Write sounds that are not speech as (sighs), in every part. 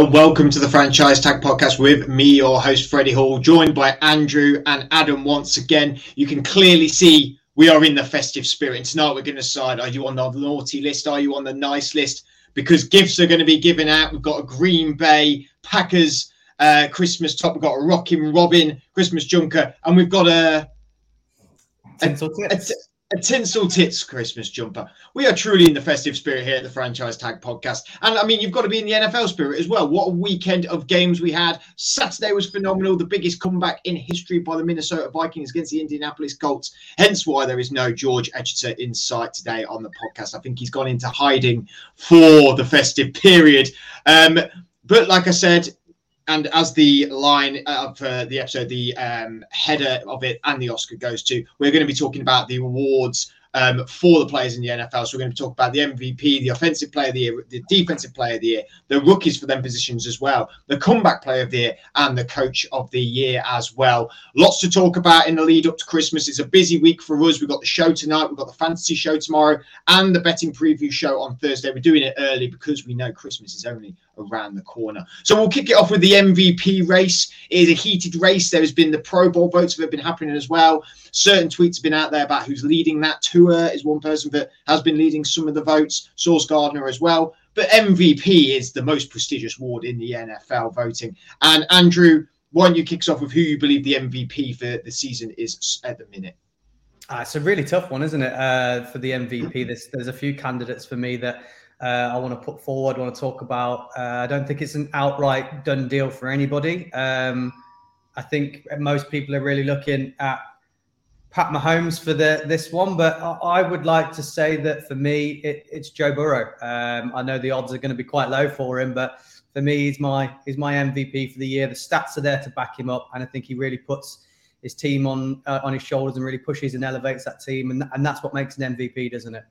Hello and welcome to the Franchise Tag Podcast with me, your host, Freddie Hall, joined by Andrew and Adam once again. You can clearly see we are in the festive spirit. And tonight we're going to decide are you on the naughty list? Are you on the nice list? Because gifts are going to be given out. We've got a Green Bay Packers uh, Christmas top. We've got a Rockin' Robin Christmas junker. And we've got a. a, a, a tinsel tits Christmas jumper. We are truly in the festive spirit here at the Franchise Tag Podcast. And I mean, you've got to be in the NFL spirit as well. What a weekend of games we had. Saturday was phenomenal. The biggest comeback in history by the Minnesota Vikings against the Indianapolis Colts. Hence why there is no George Etcheter in sight today on the podcast. I think he's gone into hiding for the festive period. Um, but like I said, and as the line of uh, the episode, the um, header of it and the Oscar goes to, we're going to be talking about the awards um, for the players in the NFL. So we're going to talk about the MVP, the offensive player of the year, the defensive player of the year, the rookies for them positions as well, the comeback player of the year, and the coach of the year as well. Lots to talk about in the lead up to Christmas. It's a busy week for us. We've got the show tonight, we've got the fantasy show tomorrow, and the betting preview show on Thursday. We're doing it early because we know Christmas is only around the corner. So we'll kick it off with the MVP race. It is a heated race. There has been the Pro Bowl votes that have been happening as well. Certain tweets have been out there about who's leading that. Is one person that has been leading some of the votes. Sauce Gardner as well. But MVP is the most prestigious award in the NFL voting. And Andrew, why don't you kick us off with who you believe the MVP for the season is at the minute? Uh, it's a really tough one, isn't it? Uh, for the MVP, there's there's a few candidates for me that uh, I want to put forward, want to talk about. Uh, I don't think it's an outright done deal for anybody. Um, I think most people are really looking at Pat Mahomes for the this one, but I, would like to say that for me, it, it's Joe Burrow. Um, I know the odds are going to be quite low for him, but for me, he's my he's my MVP for the year. The stats are there to back him up, and I think he really puts his team on uh, on his shoulders and really pushes and elevates that team, and and that's what makes an MVP, doesn't it?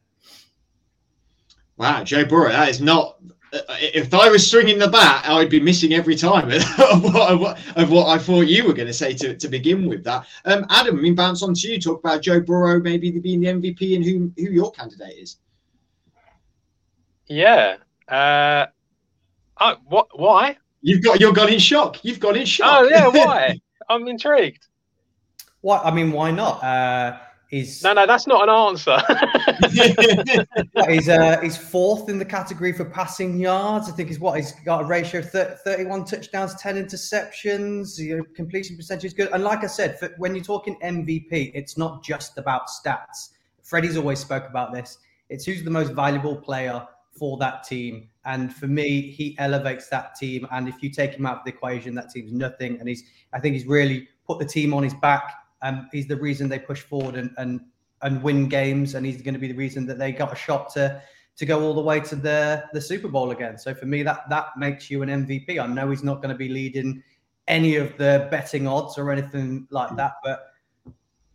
Wow, Joe Burrow, that is not. Uh, if I was swinging the bat, I'd be missing every time (laughs) of, what, of what I thought you were going to say to, to begin with. That um, Adam, I mean, bounce on to you. Talk about Joe Burrow maybe being the MVP and who who your candidate is. Yeah. Uh, oh, what? Why? You've got you're gone in shock. You've gone in shock. Oh yeah, why? (laughs) I'm intrigued. What? I mean, why not? Uh, He's no, no, that's not an answer. (laughs) he's uh, he's fourth in the category for passing yards. I think he's what he's got a ratio of 30, 31 touchdowns, 10 interceptions. Your completion percentage is good. And like I said, for, when you're talking MVP, it's not just about stats. Freddie's always spoke about this. It's who's the most valuable player for that team. And for me, he elevates that team. And if you take him out of the equation, that team's nothing. And he's, I think he's really put the team on his back um, he's the reason they push forward and, and and win games, and he's going to be the reason that they got a shot to to go all the way to the the Super Bowl again. So for me, that that makes you an MVP. I know he's not going to be leading any of the betting odds or anything like that, but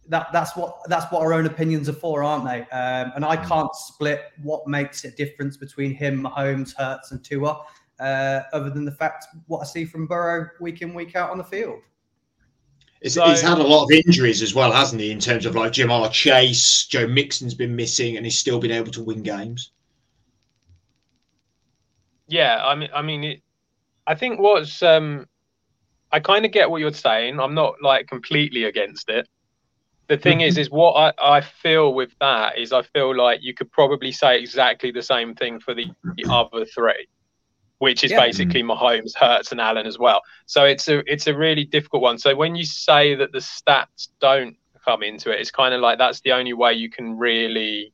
that that's what that's what our own opinions are for, aren't they? Um, and I can't split what makes a difference between him, Mahomes, Hurts, and Tua, uh, other than the fact what I see from Burrow week in week out on the field. So, he's had a lot of injuries as well, hasn't he? In terms of like Ja'Marr Chase, Joe Mixon's been missing, and he's still been able to win games. Yeah, I mean, I mean, it, I think what's um, I kind of get what you're saying. I'm not like completely against it. The thing is, (laughs) is what I, I feel with that is I feel like you could probably say exactly the same thing for the, the other three which is yeah. basically Mahomes, Hurts, and Allen as well. So it's a it's a really difficult one. So when you say that the stats don't come into it, it's kind of like that's the only way you can really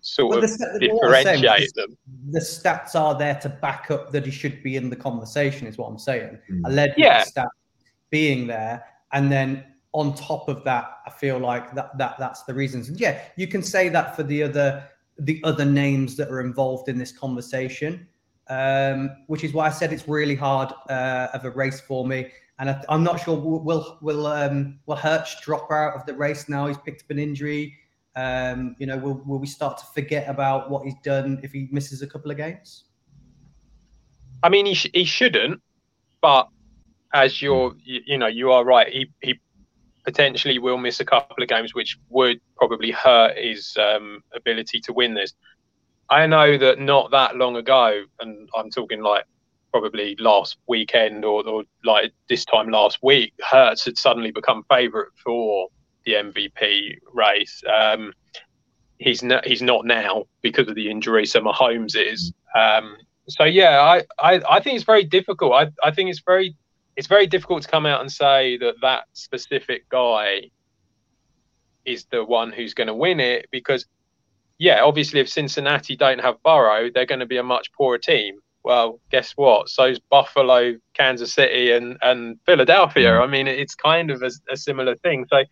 sort well, of the, differentiate them. The stats are there to back up that he should be in the conversation, is what I'm saying. Mm. I led yeah. stats being there, and then on top of that, I feel like that that that's the reasons. And yeah, you can say that for the other the other names that are involved in this conversation um, which is why I said it's really hard uh, of a race for me. And I, am not sure will will um, will Hurts drop out of the race now? He's picked up an injury. Um, you know, will will we start to forget about what he's done if he misses a couple of games? I mean, he sh- he shouldn't, but as you're you, you know you are right. He he potentially will miss a couple of games, which would probably hurt his um, ability to win this. I know that not that long ago, and I'm talking like probably last weekend or, or like this time last week, Hurts had suddenly become favourite for the MVP race. Um, he's not he's not now because of the injury. So Mahomes is. Um, so yeah, I, I, I think it's very difficult. I, I think it's very it's very difficult to come out and say that that specific guy is the one who's going to win it because yeah, obviously if Cincinnati don't have Burrow, they're going to be a much poorer team. Well, guess what? So's Buffalo, Kansas City, and and Philadelphia. Mm. I mean, it's kind of a, a similar thing. So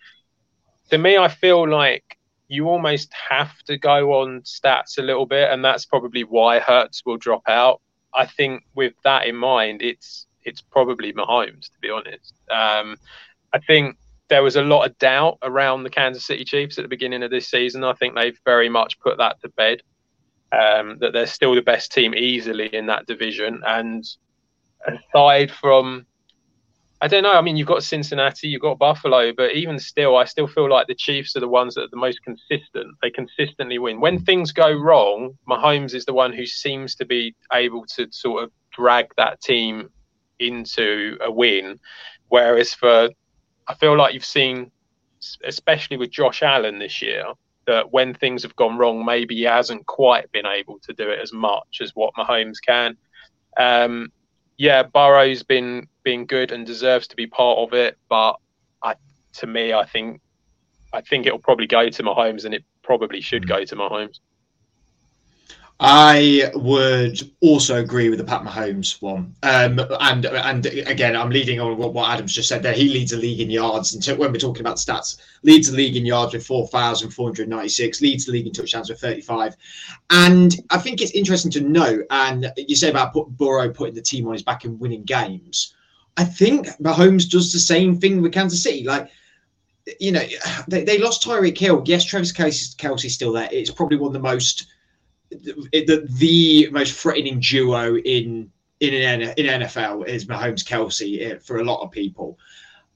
to me, I feel like you almost have to go on stats a little bit, and that's probably why Hurts will drop out. I think with that in mind, it's it's probably Mahomes to be honest. Um, I think there was a lot of doubt around the Kansas City Chiefs at the beginning of this season. I think they've very much put that to bed. Um, that they're still the best team easily in that division, and aside from I don't know. I mean, you've got Cincinnati, you've got Buffalo, but even still, I still feel like the Chiefs are the ones that are the most consistent. They consistently win. When things go wrong, Mahomes is the one who seems to be able to sort of drag that team into a win. Whereas for, I feel like you've seen, especially with Josh Allen this year, that when things have gone wrong, maybe he hasn't quite been able to do it as much as what Mahomes can. Um, yeah, Burrow's been been good and deserves to be part of it, but I, to me, I think I think it'll probably go to Mahomes, and it probably should mm. go to Mahomes. I would also agree with the Pat Mahomes one. Um, and and again, I'm leading on what, what Adams just said there. He leads the league in yards. And when we're talking about stats, leads the league in yards with 4,496, leads the league in touchdowns with 35. And I think it's interesting to note, and you say about Burrow putting the team on his back and winning games. I think Mahomes does the same thing with Kansas City. Like, you know, they, they lost Tyreek Hill. Yes, Travis Kelce's still there. It's probably one of the most the, the most threatening duo in in an in NFL is Mahomes Kelce eh, for a lot of people.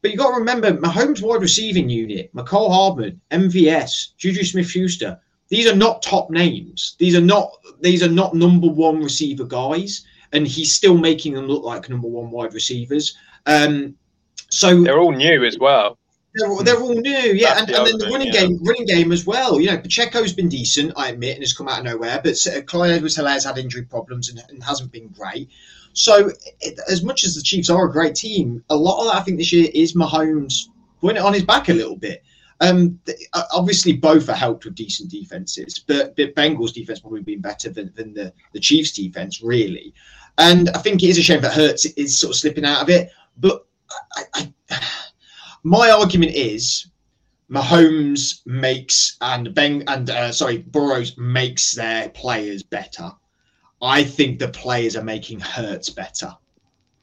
But you got to remember Mahomes wide receiving unit, Mecole Hardman, MVS, Juju Smith Schuster. These are not top names. These are not these are not number one receiver guys, and he's still making them look like number one wide receivers. Um, so they're all new as well. They're, they're all new, yeah, and, and then the running yeah. game, running game as well. You know, Pacheco's been decent, I admit, and has come out of nowhere. But uh, Clyde Edwards-Helaire's had injury problems and, and hasn't been great. So, it, as much as the Chiefs are a great team, a lot of that I think this year is Mahomes putting it on his back a little bit. Um, uh, obviously, both are helped with decent defenses, but, but Bengals defense probably been better than, than the, the Chiefs defense, really. And I think it is a shame that Hurts is sort of slipping out of it. But I, I my argument is Mahomes makes and Ben and uh, sorry Burrows makes their players better. I think the players are making Hurts better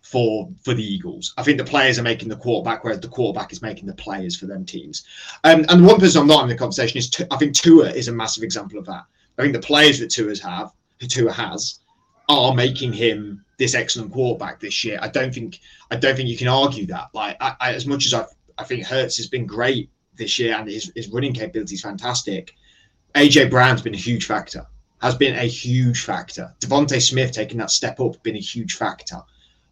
for for the Eagles. I think the players are making the quarterback, whereas the quarterback is making the players for them teams. Um, and one person I'm not in the conversation is I think Tua is a massive example of that. I think the players that Tua's have, Tua has, are making him this excellent quarterback this year. I don't think I don't think you can argue that. Like I, I, as much as I've I think Hurts has been great this year and his, his running capability is fantastic. AJ Brown's been a huge factor, has been a huge factor. DeVonta Smith taking that step up, been a huge factor.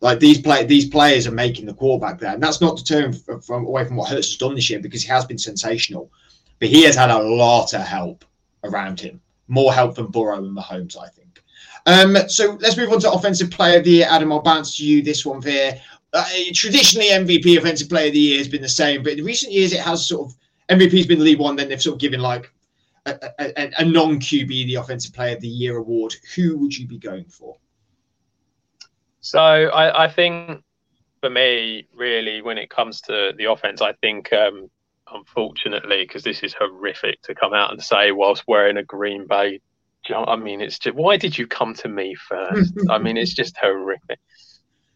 Like these play, these players are making the quarterback there, and that's not deterring from, from away from what Hurts has done this year because he has been sensational, but he has had a lot of help around him, more help than Burrow and Mahomes, I think. Um, so let's move on to offensive player of the year. Adam, I'll bounce to you this one here uh, traditionally MVP offensive player of the year has been the same, but in recent years it has sort of MVP has been the lead one. Then they've sort of given like a, a, a non QB the offensive player of the year award. Who would you be going for? So I, I think for me, really, when it comes to the offense, I think um, unfortunately, because this is horrific to come out and say whilst wearing a Green Bay. I mean, it's just why did you come to me first? (laughs) I mean, it's just horrific.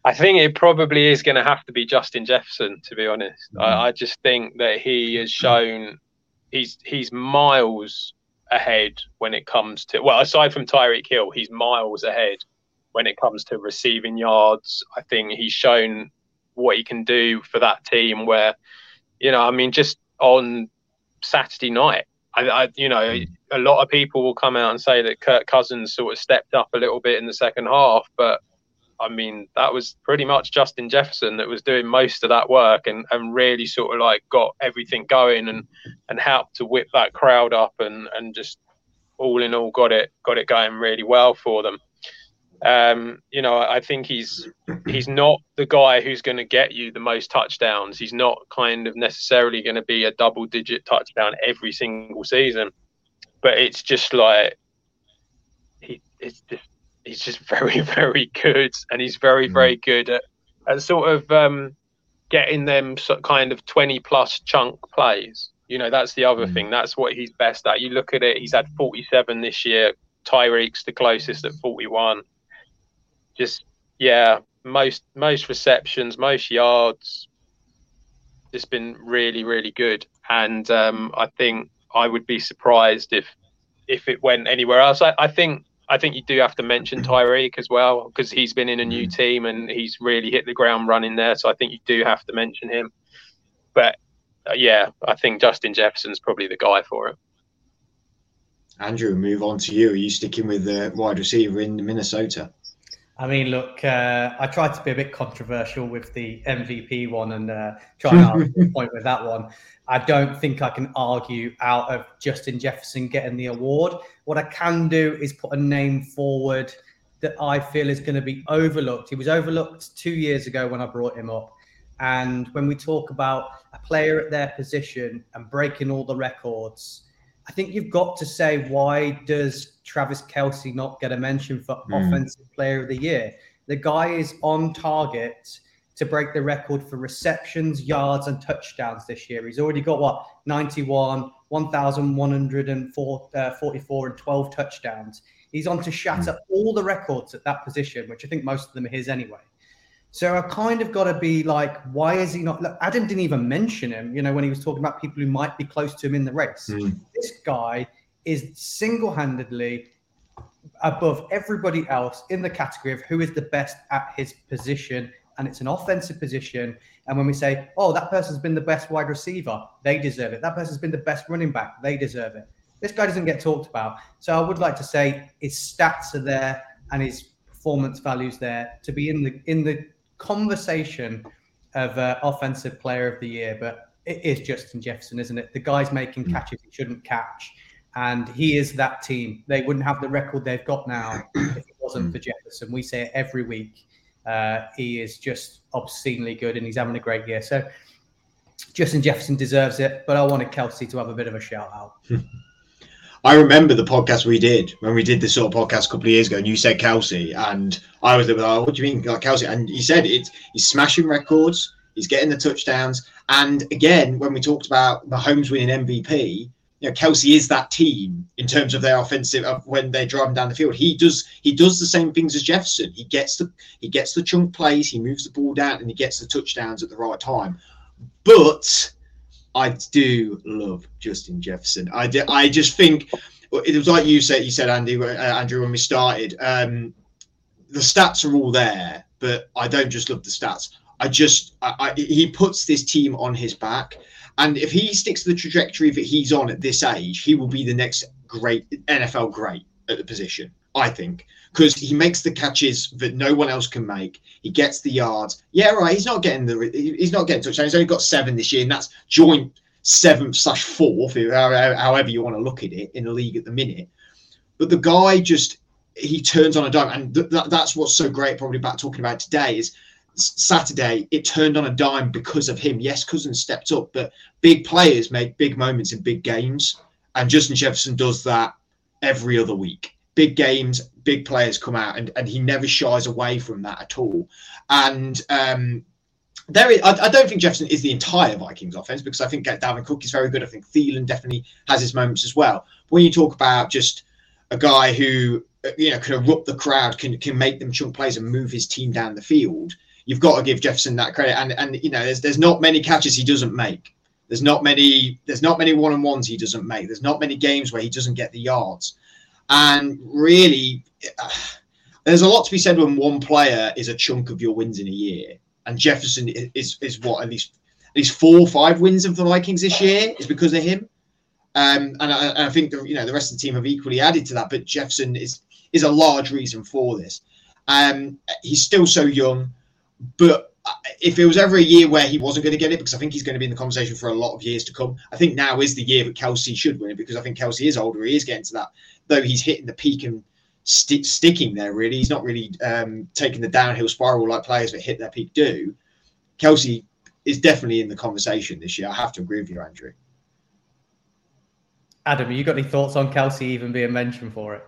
I think it probably is going to have to be Justin Jefferson, to be honest. Mm. I, I, just think that he has shown he's he's miles ahead when it comes to well, aside from Tyreek Hill, he's miles ahead when it comes to receiving yards. I think he's shown what he can do for that team. Where, you know, I mean, just on Saturday night, I, I, you know, mm. a lot of people will come out and say that Kirk Cousins sort of stepped up a little bit in the second half, but I mean, that was pretty much Justin Jefferson that was doing most of that work and, and really sort of like got everything going and, and helped to whip that crowd up and, and just all in all got it got it going really well for them. Um, you know, I think he's he's not the guy who's going to get you the most touchdowns. He's not kind of necessarily going to be a double digit touchdown every single season, but it's just like he it's just he's just (laughs) very very good, and he's very mm. very good at, at sort of um, getting them kind of twenty plus chunk plays. You know, that's the other mm. thing. That's what he's best at. You look at it; he's had forty seven this year. Tyreek's the closest at forty one just yeah, most most receptions, most yards. It's been really really good, and um, I think I would be surprised if if it went anywhere else. I, I think I think you do have to mention Tyreek as well because he's been in a new mm. team and he's really hit the ground running there. So I think you do have to mention him. But uh, yeah, I think Justin Jefferson's probably the guy for it. Andrew, move on to you. Are you sticking with the wide receiver in Minnesota? I mean, look, uh, I tried to be a bit controversial with the MVP one and uh, try and argue (laughs) a point with that one. I don't think I can argue out of Justin Jefferson getting the award. What I can do is put a name forward that I feel is going to be overlooked. He was overlooked two years ago when I brought him up. And when we talk about a player at their position and breaking all the records, I think you've got to say why does Travis Kelce not get a mention for mm. offensive player of the year? The guy is on target to break the record for receptions, yards, and touchdowns this year. He's already got what 91, 1,144, uh, and 12 touchdowns. He's on to shatter mm. all the records at that position, which I think most of them are his anyway. So I've kind of got to be like, why is he not? Look, Adam didn't even mention him, you know, when he was talking about people who might be close to him in the race. Mm. This guy is single handedly above everybody else in the category of who is the best at his position. And it's an offensive position. And when we say, oh, that person's been the best wide receiver, they deserve it. That person's been the best running back, they deserve it. This guy doesn't get talked about. So I would like to say his stats are there and his performance values there to be in the in the conversation of uh, offensive player of the year, but it is Justin Jefferson, isn't it? The guy's making hmm. catches he shouldn't catch, and he is that team. They wouldn't have the record they've got now (clears throat) if it wasn't hmm. for Jefferson. We say it every week. Uh, he is just obscenely good, and he's having a great year. So Justin Jefferson deserves it, but I wanted Kelce to have a bit of a shout out. (laughs) I remember the podcast we did when we did this sort of podcast a couple of years ago, and you said Kelce, and I was like, oh, "What do you mean, like Kelce?" And he said it. He's smashing records. He's getting the touchdowns. And again, when we talked about Mahomes winning MVP, you know, Kelce is that team in terms of their offensive of when they're driving down the field. He does he does the same things as Jefferson. He gets the he gets the chunk plays, he moves the ball down, and he gets the touchdowns at the right time. But I do love Justin Jefferson. I, do, I just think it was like you said. You said Andy, uh, Andrew, when we started. Um, the stats are all there, but I don't just love the stats. I just I, I, he puts this team on his back, and if he sticks to the trajectory that he's on at this age, he will be the next great NFL great at the position. I think because he makes the catches that no one else can make. He gets the yards. Yeah, right. He's not getting the he's not getting touchdowns. He's only got seven this year, and that's joint seventh slash fourth, however you want to look at it in the league at the minute. But the guy just he turns on a dime, and th- th- that's what's so great. Probably about talking about today is Saturday it turned on a dime because of him. Yes, Cousins stepped up, but big players make big moments in big games, and Justin Jefferson does that every other week big games, big players come out, and, and he never shies away from that at all. And um, there is, I, I, don't think Jefferson is the entire Vikings offense because I think Dalvin Cook is very good. I think Thielen definitely has his moments as well. But When you talk about just a guy who you know can erupt the crowd, can can make them chunk plays and move his team down the field, you've got to give Jefferson that credit. And and you know there's there's not many catches he doesn't make. There's not many there's not many one on ones he doesn't make. There's not many games where he doesn't get the yards. And really, uh, there's a lot to be said when one player is a chunk of your wins in a year. And Jefferson is is what at least at least four or five wins of the Vikings this year is because of him. Um, and, I, and I think you know the rest of the team have equally added to that. But Jefferson is is a large reason for this. Um, he's still so young, but if it was ever a year where he wasn't going to get it, because I think he's going to be in the conversation for a lot of years to come, I think now is the year that Kelce should win it because I think Kelce is older. He is getting to that, though he's hitting the peak and st- sticking there, really. He's not really um, taking the downhill spiral like players that hit their peak do. Kelce is definitely in the conversation this year. I have to agree with you, Andrew. Adam, you got any thoughts on Kelce even being mentioned for it?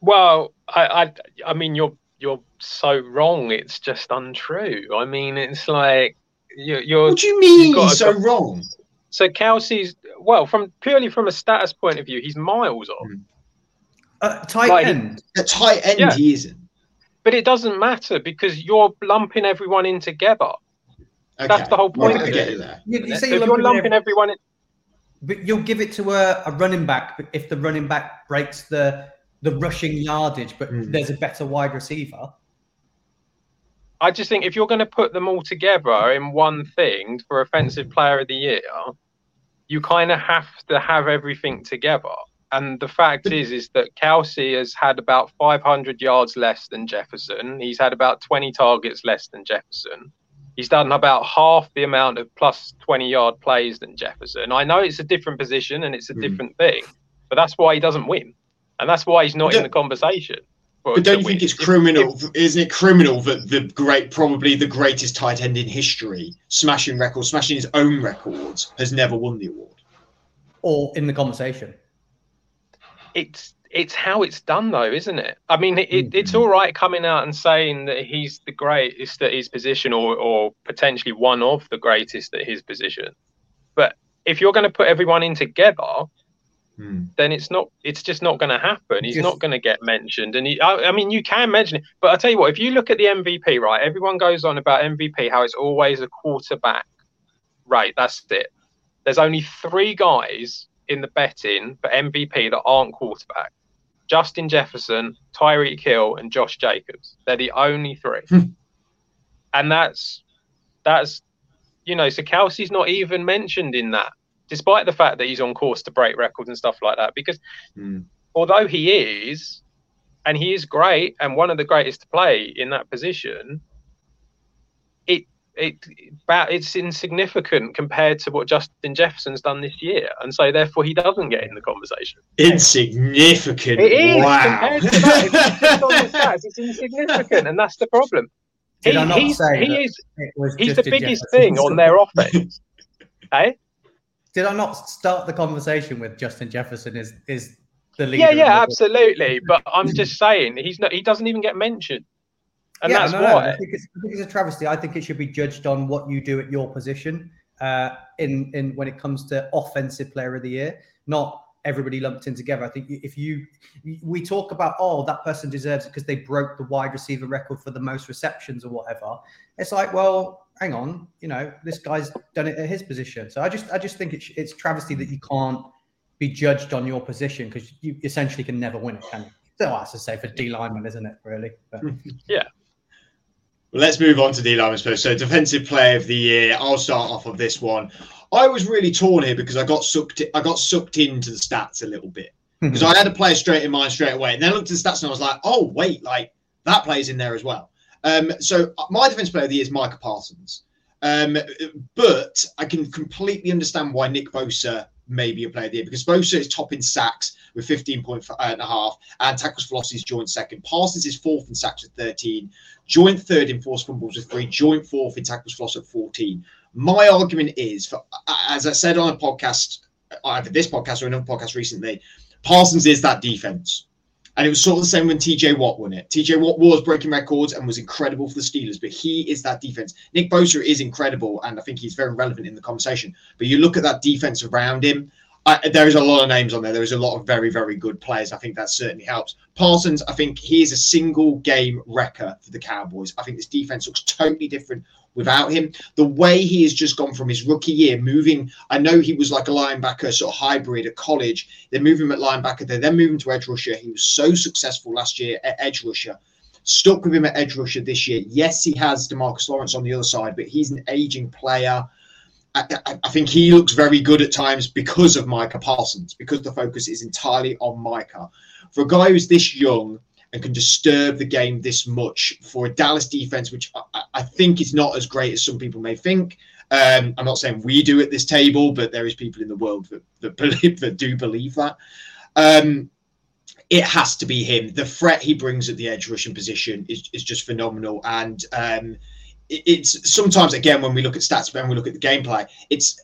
Well, I, I, I mean, you're you're so wrong. It's just untrue. I mean, it's like you're. you're what do you mean he's so wrong? So Kelce's well, from purely from a status point of view, he's miles off. Mm. Uh, tight like, end. At tight end, yeah. he isn't. But it doesn't matter because you're lumping everyone in together. Okay. That's the whole point well, of it. You, you say you're, you're lumping every, everyone in. But you'll give it to a, a running back if the running back breaks the the rushing yardage, but mm. there's a better wide receiver. I just think if you're going to put them all together in one thing for offensive player of the year, you kind of have to have everything together. And the fact is, is that Kelce has had about 500 yards less than Jefferson. He's had about 20 targets less than Jefferson. He's done about half the amount of plus 20 yard plays than Jefferson. I know it's a different position and it's a mm. different thing, but that's why he doesn't win and that's why he's not in the conversation. But don't you think it's criminal? Isn't it criminal that the great, probably the greatest tight end in history, smashing records, smashing his own records, has never won the award? Or in the conversation? It's it's how it's done, though, isn't it? I mean, it, mm-hmm. it's all right coming out and saying that he's the greatest at his position, or or potentially one of the greatest at his position. But if you're going to put everyone in together, Hmm. then it's not it's just not going to happen he's just, not going to get mentioned and he, I, I, mean you can mention it but i tell you what if you look at the mvp right everyone goes on about mvp how it's always a quarterback right that's it there's only three guys in the betting for mvp that aren't quarterback justin jefferson tyreek hill and josh jacobs they're the only three hmm. and that's that's you know so kelce's not even mentioned in that despite the fact that he's on course to break records and stuff like that. Because mm. although he is, and he is great and one of the greatest to play in that position, it it it's insignificant compared to what Justin Jefferson's done this year, and so therefore he doesn't get in the conversation. Insignificant. It is wow. compared to that. It's, on the (laughs) stats, it's insignificant, and that's the problem. Did he, I not he's, say he is he's the biggest Jefferson. thing on their offense. hey? (laughs) Eh? did I not start the conversation with Justin Jefferson is is the leader? Yeah, yeah, absolutely. (laughs) But I'm just saying he's not. He doesn't even get mentioned, and yeah, that's no, why. No, I, think it's, I think it's a travesty. I think it should be judged on what you do at your position. Uh, in in when it comes to offensive player of the year, not everybody lumped in together. I think if you we talk about oh that person deserves it because they broke the wide receiver record for the most receptions or whatever. It's like well hang on, you know, this guy's done it at his position. So I just I just think it's it's travesty that you can't be judged on your position because you essentially can never win it, can you? So that's to say for D lineman, isn't it? Really? But, yeah. Well, let's move on to D lineman first. So defensive player of the year. I'll start off of this one. I was really torn here because I got sucked. I got sucked into the stats a little bit because I had a player straight in mind straight away, and then I looked at the stats and I was like, oh wait, like that plays in there as well. Um, so uh, my defensive player of the year is Micah Parsons. Um, but I can completely understand why Nick Bosa may be a player of the year because Bosa is top in sacks with 15.5 uh, and a half and tackles for losses joint second. Parsons is fourth in sacks with 13, joint third in forced fumbles with three, joint fourth in tackles for loss at 14. My argument is, for, uh, as I said on a podcast, either this podcast or another podcast recently, Parsons is that defense. And it was sort of the same when TJ Watt won it. TJ Watt was breaking records and was incredible for the Steelers, but he is that defense. Nick Bosa is incredible, and I think he's very relevant in the conversation. But you look at that defense around him, I, there is a lot of names on there. There is a lot of very, very good players. I think that certainly helps. Parsons, I think he is a single game wrecker for the Cowboys. I think this defense looks totally different without him. The way he has just gone from his rookie year, moving, I know he was like a linebacker sort of hybrid at college. They're moving him at linebacker, they're then moving to edge rusher. He was so successful last year at edge rusher. Stuck with him at edge rusher this year. Yes, he has Demarcus Lawrence on the other side, but he's an aging player. I, I, think he looks very good at times because of Micah Parsons, because the focus is entirely on Micah. For a guy who's this young and can disturb the game this much for a Dallas defense, which I, I think is not as great as some people may think. Um, I'm not saying we do at this table, but there is people in the world that, that (laughs) believe that do believe that. Um, it has to be him. The threat he brings at the edge rushing position is, is just phenomenal. And um, it's sometimes again when we look at stats, when we look at the gameplay, it's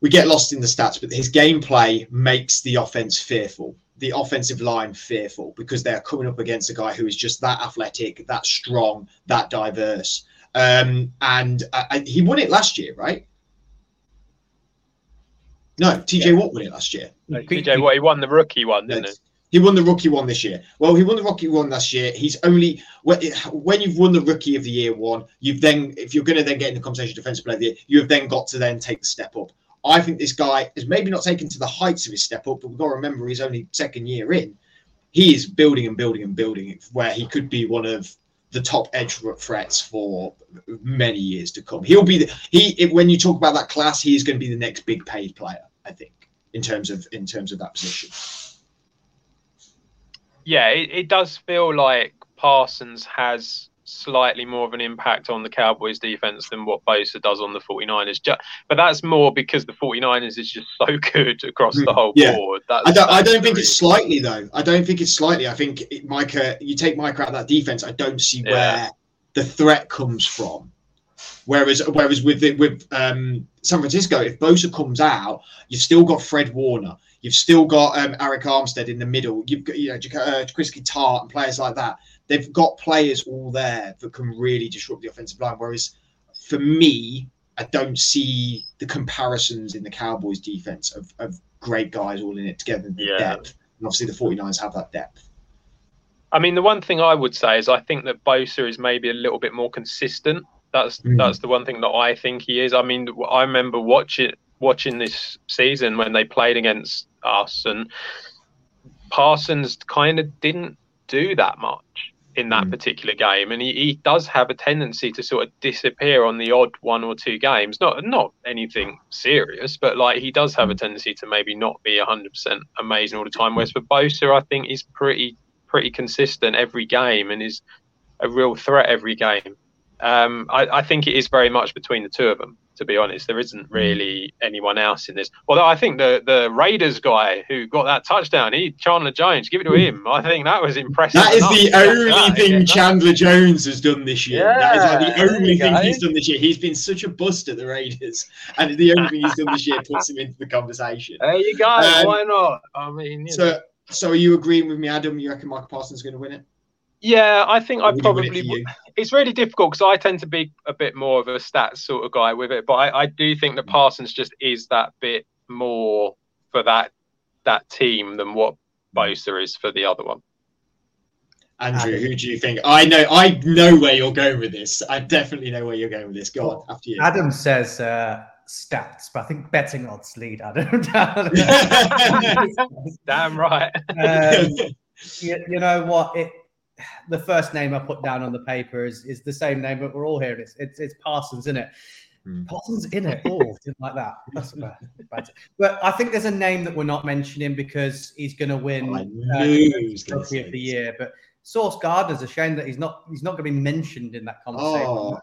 we get lost in the stats, but his gameplay makes the offense fearful the offensive line fearful because they're coming up against a guy who is just that athletic, that strong, that diverse. Um, and I, I, he won it last year, right? No, TJ yeah. Watt won it last year. No, TJ Watt, he won the rookie one, didn't he? He won the rookie one this year. Well, he won the rookie one last year. He's only when you've won the rookie of the year one, you've then if you're going to then get in the conversation defensive player of the year, you have then got to then take the step up. I think this guy is maybe not taken to the heights of his step up, but we've got to remember he's only second year in. He is building and building and building where he could be one of the top edge threats for many years to come. He'll be the, he when you talk about that class, he is going to be the next big paid player, I think, in terms of in terms of that position. Yeah, it, it does feel like Parsons has slightly more of an impact on the Cowboys defense than what Bosa does on the 49ers. But that's more because the 49ers is just so (laughs) good across the hmm. whole yeah. board. That's, I don't, I don't think it's slightly, though. I don't think it's slightly. I think it, Micah, you take Micah out of that defense, I don't see yeah. where the threat comes from. Whereas, whereas with the, with um, San Francisco, if Bosa comes out, you've still got Fred Warner. You've still got um, Arik Armstead in the middle. You've got you know uh, Chris Tart and players like that they've got players all there that can really disrupt the offensive line. Whereas for me, I don't see the comparisons in the Cowboys defense of, of great guys all in it together in yeah. depth. And obviously the 49ers have that depth. I mean, the one thing I would say is I think that Bosa is maybe a little bit more consistent. That's mm. that's the one thing that I think he is. I mean, I remember watching watching this season when they played against us, and Parsons kind of didn't do that much in that mm. particular game, and he, he does have a tendency to sort of disappear on the odd one or two games. Not not anything serious, but like he does have a mm. tendency to maybe not be hundred percent amazing all the time. Whereas for Bosa, I think he's pretty pretty consistent every game and is a real threat every game. Um, I, I think it is very much between the two of them to be honest. There isn't hmm. really anyone else in this. Although I think the the Raiders guy who got that touchdown, he Chandler Jones, give it to hmm. him. I think that was impressive. That is the only that, thing Chandler Jones has done this year. Yeah, that is like the only thing he's done this year. He's been such a bust at the Raiders, and the only thing he's done this year puts him into the conversation. There you go. Um, Why not? I mean, so know. so are you agreeing with me, Adam? You reckon Michael Parsons is going to win it? Yeah, I think I probably. It it's really difficult because I tend to be a bit more of a stats sort of guy with it, but I, I do think that Parsons just is that bit more for that that team than what Bosa is for the other one. Andrew, who do you think? I know, I know where you're going with this. I definitely know where you're going with this. Go on, after you. Adam says uh, stats, but I think betting odds lead Adam. (laughs) (laughs) Damn right. Um, (laughs) you, you, know what? It the first name I put down on the paper is is the same name, but we're all hearing It's it's, it's Parsons, isn't it? Mm. Parsons in it. (laughs) Oh, like that. That's bad. But I think there's a name that we're not mentioning because he's going to win oh, uh, Trophy of the Year. But Sauce Gardner's a shame that he's not he's not going to be mentioned in that conversation. Oh,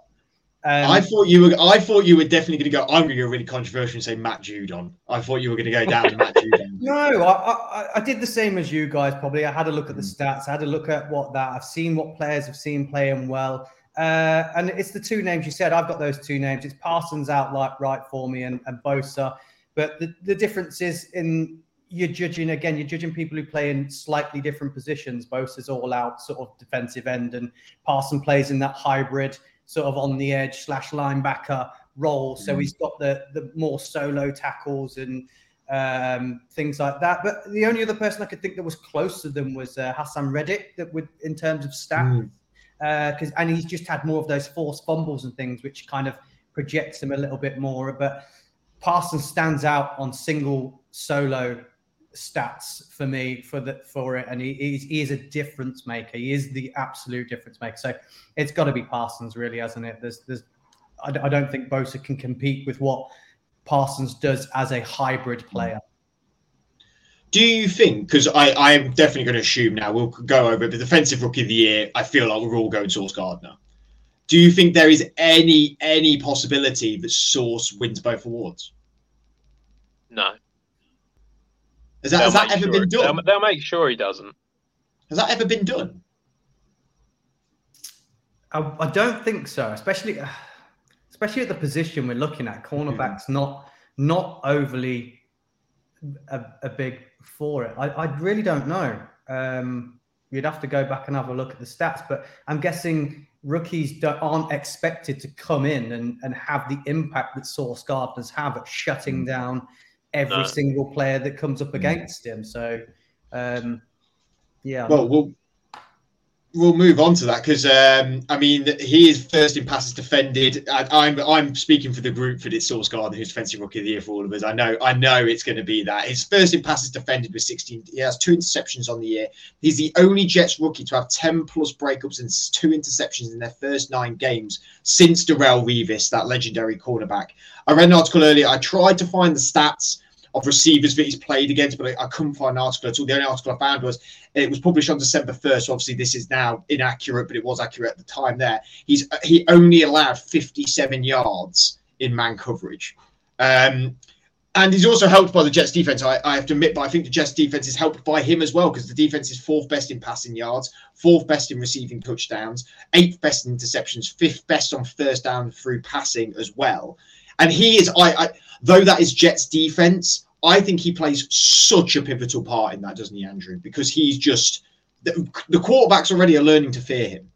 um, I thought you were. I thought you were definitely going to go. I'm going to go really controversial and say Matt Judon. I thought you were going to go down to Matt Judon. (laughs) no, I, I, I, did the same as you guys. Probably, I had a look at the hmm. stats. I had a look at what that. I've seen what players have seen playing well, uh, and it's the two names you said. I've got those two names. It's Parsons out like right for me, and, and Bosa. But the, the difference is in you're judging again. You're judging people who play in slightly different positions. Bosa's all out sort of defensive end, and Parson plays in that hybrid sort of on the edge slash linebacker role. So mm-hmm. he's got the the more solo tackles and um, things like that. But the only other person I could think that was close to them was uh, Haason Reddick, that would in terms of stats, because mm. uh, and he's just had more of those forced fumbles and things, which kind of projects him a little bit more. But Parsons stands out on single solo stats for me for the for it, and he, he's, he is a difference maker. He is the absolute difference maker. So it's got to be Parsons, really, hasn't it? There's there's I, I don't think Bosa can compete with what Parsons does as a hybrid player. do you think? Because I, I am definitely going to assume now we'll go over it, the defensive rookie of the year. I feel like we're all going Sauce Gardner. Do you think there is any any possibility that Sauce wins both awards? No. Has that, has that ever sure been done? They'll, they'll, make sure he doesn't. Has that ever been done? I, I don't think so. Especially, especially at the position we're looking at, cornerbacks mm-hmm. not not overly a, a, big for it. I, I really don't know. Um, you'd have to go back and have a look at the stats, but I'm guessing rookies aren't expected to come in and, and have the impact that Sauce Gardner's have at shutting mm. down every no. single player that comes up mm. against him. So, um, yeah. Well, we'll we'll move on to that because um, I mean he is first in passes defended. I, am I'm, I'm speaking for the group for this Sauce Gardner, who's defensive rookie of the year for all of us. I know I know it's going to be that. His first in passes defended with 16. He has two interceptions on the year. He's the only Jets rookie to have 10 plus breakups and two interceptions in their first nine games since Darrelle Revis, that legendary cornerback. I read an article earlier. I tried to find the stats of receivers that he's played against, but I, I couldn't find an article at all. The only article I found was it was published on December 1st. So obviously, this is now inaccurate, but it was accurate at the time there. He's He only allowed 57 yards in man coverage. Um, and he's also helped by the Jets defense. I, I, have to admit, but I think the Jets defense is helped by him as well because the defense is fourth best in passing yards, fourth best in receiving touchdowns, eighth best in interceptions, fifth best on first down through passing as well. And he is, I, I though that is Jets defense, I think he plays such a pivotal part in that, doesn't he, Andrew? Because he's just the, the quarterbacks already are learning to fear him.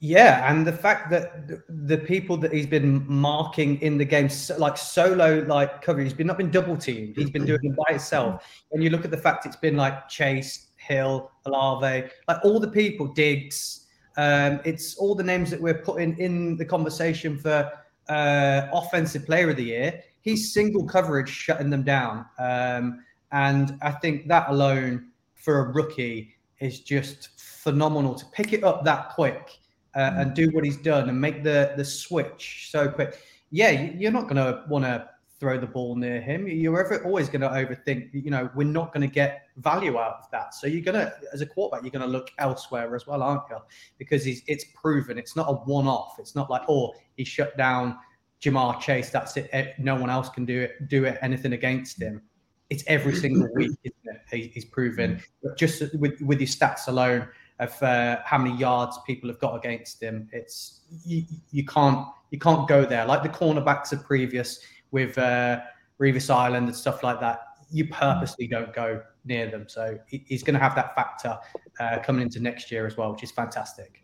Yeah, and the fact that the, people that he's been marking in the game, like solo, like coverage, he's been not been double teamed. He's been doing it by himself. And you look at the fact it's been like Chase, Hill, Olave, like all the people, Diggs. Um, it's all the names that we're putting in the conversation for uh, offensive player of the year. He's single coverage shutting them down. Um, and I think that alone for a rookie is just phenomenal to pick it up that quick uh, and do what he's done and make the the switch so quick. Yeah, you're not going to want to throw the ball near him. You're ever always going to overthink. You know, we're not going to get value out of that. So you're going to, as a quarterback, you're going to look elsewhere as well, aren't you? Because he's, it's proven. It's not a one-off. It's not like, oh, he shut down Ja'Marr Chase. That's it. Eh, no one else can do it. Do it anything against him. It's every single (laughs) week, isn't it? He's proven. Just with with your stats alone of uh, how many yards people have got against him, it's you, you can't you can't go there. Like the cornerbacks of previous with uh, Revis Island and stuff like that, you purposely don't go near them. So he's going to have that factor uh, coming into next year as well, which is fantastic.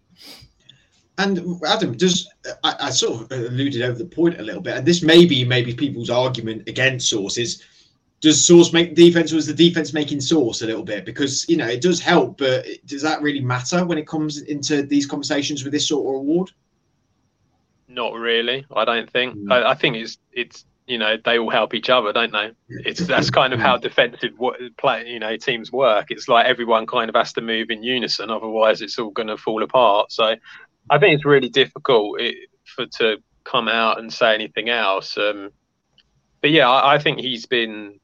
And Adam, does I, I, sort of alluded over the point a little bit, and this may be maybe people's argument against sources. Does Sauce make defense, or is the defense making Sauce a little bit? Because you know it does help, but does that really matter when it comes into these conversations with this sort of award? Not really. I don't think. Mm. I, I, think it's it's you know they all help each other, don't they? It's that's kind of how defensive play you know teams work. It's like everyone kind of has to move in unison, otherwise it's all going to fall apart. So I think it's really difficult for to come out and say anything else. Um, but yeah, I, I, think he's been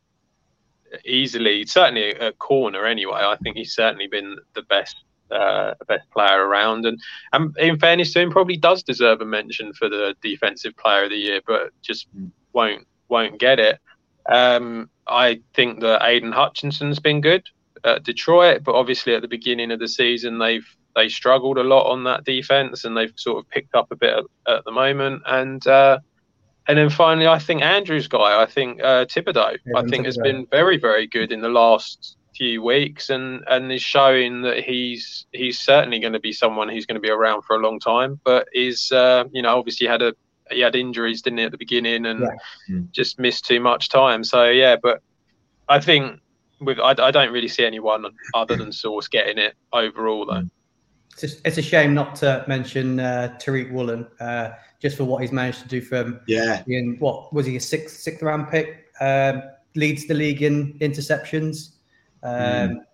easily, certainly a corner anyway. I think he's certainly been the best uh, best player around. And, and in fairness to him, probably does deserve a mention for the defensive player of the year, but just mm. Won't won't get it. Um, I think that Aidan Hutchinson's been good at Detroit, but obviously at the beginning of the season they've they struggled a lot on that defense, and they've sort of picked up a bit at, at the moment. And uh, and then finally, I think Andrew's guy, I think uh, Thibodeaux, yeah, I think Thibodeaux. has been very very good in the last few weeks and and is showing that he's he's certainly going to be someone who's going to be around for a long time but is uh, you know obviously had a he had injuries didn't he at the beginning and yeah. Hmm. just missed too much time so yeah but i think with I, I don't really see anyone other than Sauce getting it overall though it's a, it's a shame not to mention uh, Tariq Woolen uh, just for what he's managed to do from yeah in what was he a sixth sixth round pick um, leads the league in interceptions um, mm.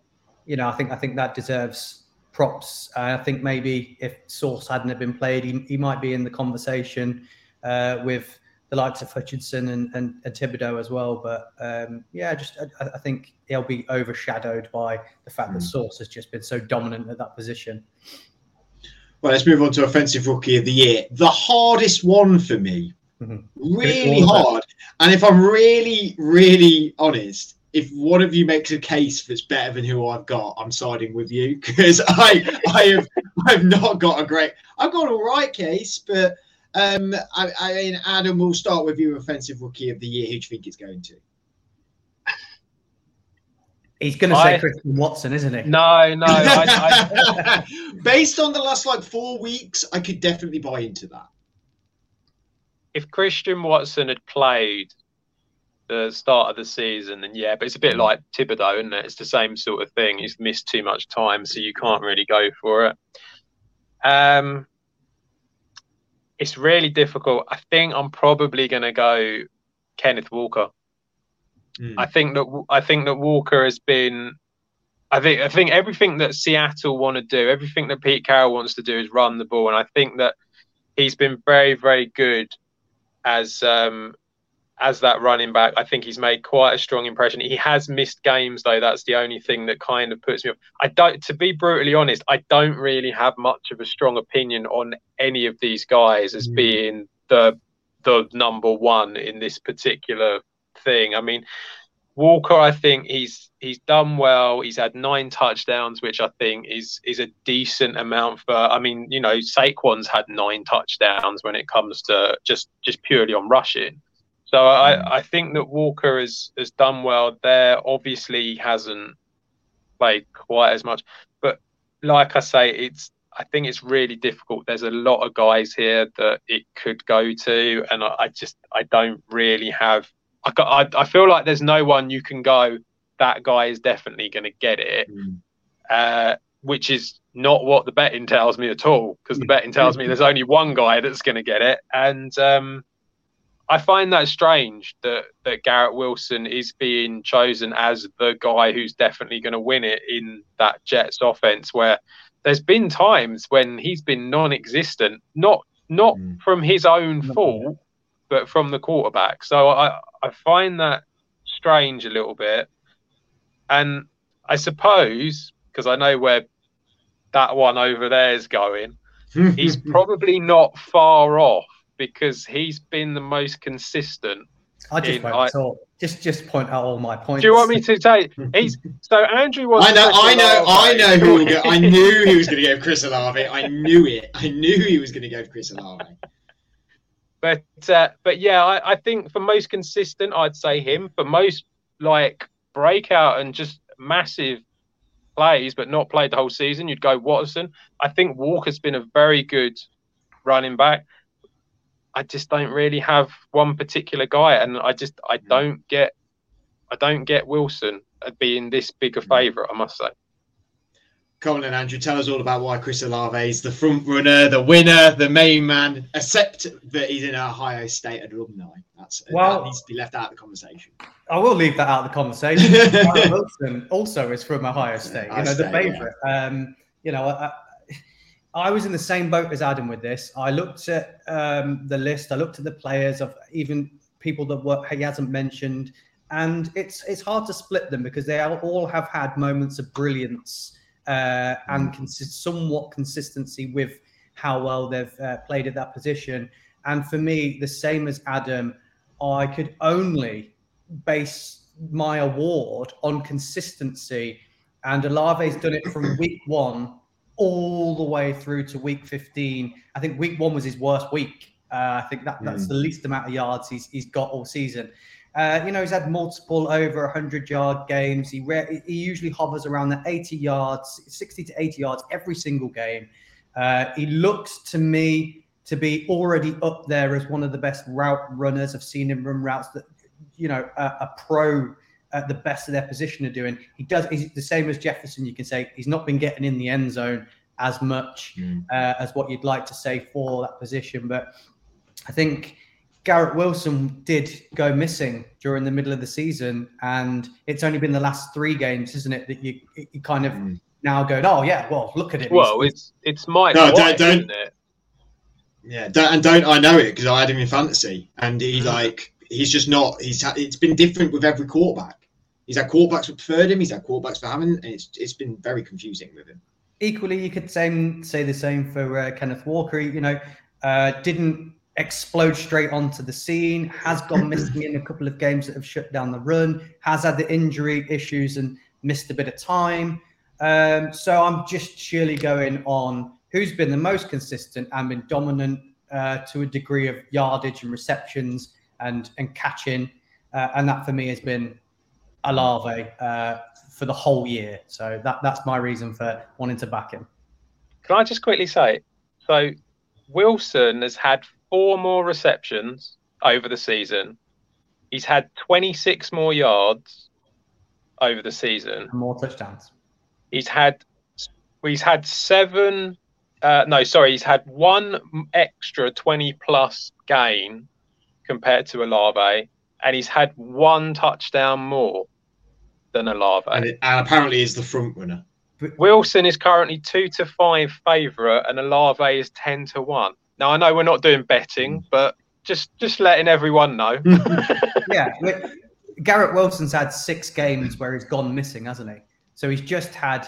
You know, I think I think that deserves props. Uh, I think maybe if Sauce hadn't have been played, he, he might be in the conversation uh, with the likes of Hutchinson and, and, and Thibodeaux as well. But um, yeah, just I, I, think he'll be overshadowed by the fact mm. that hmm. Sauce has just been so dominant at that position. Well, let's move on to offensive rookie of the year. The hardest one for me, mm-hmm. really hard. And if I'm really, really honest, if one of you makes a case that's better than who I've got, I'm siding with you (laughs) because I, I have, (laughs) I've not got a great. I've got all right case, but um, I, I mean, Adam, we'll start with you, offensive rookie of the year. Who do you think it's going to? He's going to say I, Christian Watson, isn't he? No, no. I, I... (laughs) Based on the last like four weeks, I could definitely buy into that. If Christian Watson had played the start of the season, then yeah, but it's a bit like Thibodeaux, isn't it? It's the same sort of thing. He's missed too much time, so you can't really go for it. Um, it's really difficult. I think I'm probably going to go Kenneth Walker. Mm. I think that I think that Walker has been. I think I think everything that Seattle want to do, everything that Pete Carroll wants to do, is run the ball, and I think that he's been very very good as um, as that running back. I think he's made quite a strong impression. He has missed games though. That's the only thing that kind of puts me off. I don't, to be brutally honest, I don't really have much of a strong opinion on any of these guys as mm. being the the number one in this particular thing. I mean, Walker, I think he's he's done well. He's had nine touchdowns, which I think is is a decent amount for. I mean, you know, Saquon's had nine touchdowns when it comes to just just purely on rushing. So I. I think that Walker has, has done well there. Obviously, he hasn't played quite as much, but like I say, it's I think it's really difficult. There's a lot of guys here that it could go to, and I, I just I don't really have. I, I, I feel like there's no one you can go. That guy is definitely going to get it, mm. uh, which is not what the betting tells me at all. Because the betting tells me there's only one guy that's going to get it, and um, I find that strange that that Garrett Wilson is being chosen as the guy who's definitely going to win it in that Jets offense. Where there's been times when he's been non-existent, not not mm. from his own fault, but from the quarterback. So I I find that strange a little bit, and I suppose because I know where that one over there is going, (laughs) he's probably not far off because he's been the most consistent. I just in, I, talk. Just just point out all my points. Do you want me to say he's (laughs) so Andrew was? I know, I know, I know who will go. I knew he was going to go Chris Olave. I knew it. I knew he was going to go Chris Olave. But uh, but yeah, I, I think for most consistent, I'd say him. For most like breakout and just massive plays, but not played the whole season, you'd go Watson. I think Walker's been a very good running back. I just don't really have one particular guy, and I just I hmm. don't get I don't get Wilson being this big a hmm. favourite. I must say. Colin and Andrew, tell us all about why Chris Olave is the front runner, the winner, the main man, except that he's an Ohio State at alumni. That's well, that needs to be left out of the conversation. I will leave that out of the conversation. (laughs) Wilson also is from Ohio State. You know, the favourite. Yeah. Um, you know, I, I was in the same boat as Adam with this. I looked at um, the list. I looked at the players of even people that were, he hasn't mentioned, and it's it's hard to split them because they all have had moments of brilliance uh, and mm. consist, somewhat consistency with how well they've uh, played at that position. And for me, the same as Adam, I could only base my award on consistency. And Olave's done it from (clears throat) week one all the way through to week 15. I think week one was his worst week. Uh, I think that, that's mm. the least amount of yards he's, he's got all season. Uh, you know, he's had multiple over 100 yard games. He re- he usually hovers around the 80 yards, 60 to 80 yards every single game. Uh, he looks to me to be already up there as one of the best route runners. I've seen him run routes that, you know, a, a pro at the best of their position are doing. He does. He's the same as Jefferson. You can say he's not been getting in the end zone as much mm. uh, as what you'd like to say for that position. But I think Garrett Wilson did go missing during the middle of the season, and it's only been the last three games, isn't it, that you, you kind of mm. now go, oh yeah, well look at it. Well, it's it's Mike no, White, don't, don't, isn't it? Yeah, don't, and don't I know it because I had him in fantasy, and he mm. like he's just not. He's it's been different with every quarterback. He's had quarterbacks who preferred him. He's had quarterbacks for having, and it's it's been very confusing with him. Equally, you could say say the same for uh, Kenneth Walker. You know, uh, didn't explode straight onto the scene. Has gone (laughs) missing in a couple of games that have shut down the run. Has had the injury issues and missed a bit of time. Um, so I'm just surely going on who's been the most consistent and been dominant uh, to a degree of yardage and receptions and and catching, uh, and that for me has been Olave uh, for the whole year. So that that's my reason for wanting to back him. Can I just quickly say, so Wilson has had four more receptions over the season. He's had 26 more yards over the season. More touchdowns. He's had he's had seven uh, no, sorry, he's had one extra 20 plus gain compared to Olave, and he's had one touchdown more than Olave. And, it, and apparently is the front runner. Wilson is currently two to five favourite, and Olave is 10 to one. Now, I know we're not doing betting, mm. but just just letting everyone know. (laughs) yeah, Garrett Wilson's had six games where he's gone missing, hasn't he? So he's just had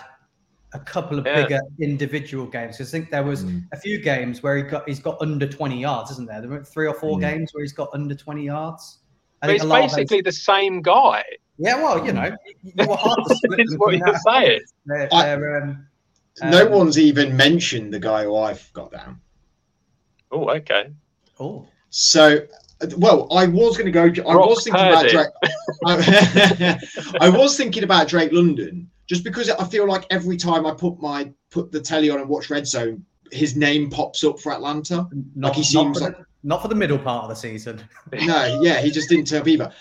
a couple of yeah. bigger individual games. I think there was mm. a few games where he got he's got under 20 yards, isn't there? There were three or four mm. games where he's got under 20 yards. I but it's basically those... the same guy. Yeah, well, you know, you were hard to split (laughs) what you're saying. They're, they're, um, no um, one's even mentioned the guy who I've got down. Oh, okay. Oh. So well, I was going to go. I Brock was thinking Purdy. about Drake. (laughs) I was thinking about Drake London, just because I feel like every time I put my put the telly on and watch Red Zone, his name pops up for Atlanta. Not, like he seems not like the, not for the middle part of the season. (laughs) no, yeah, he just didn't turn up either.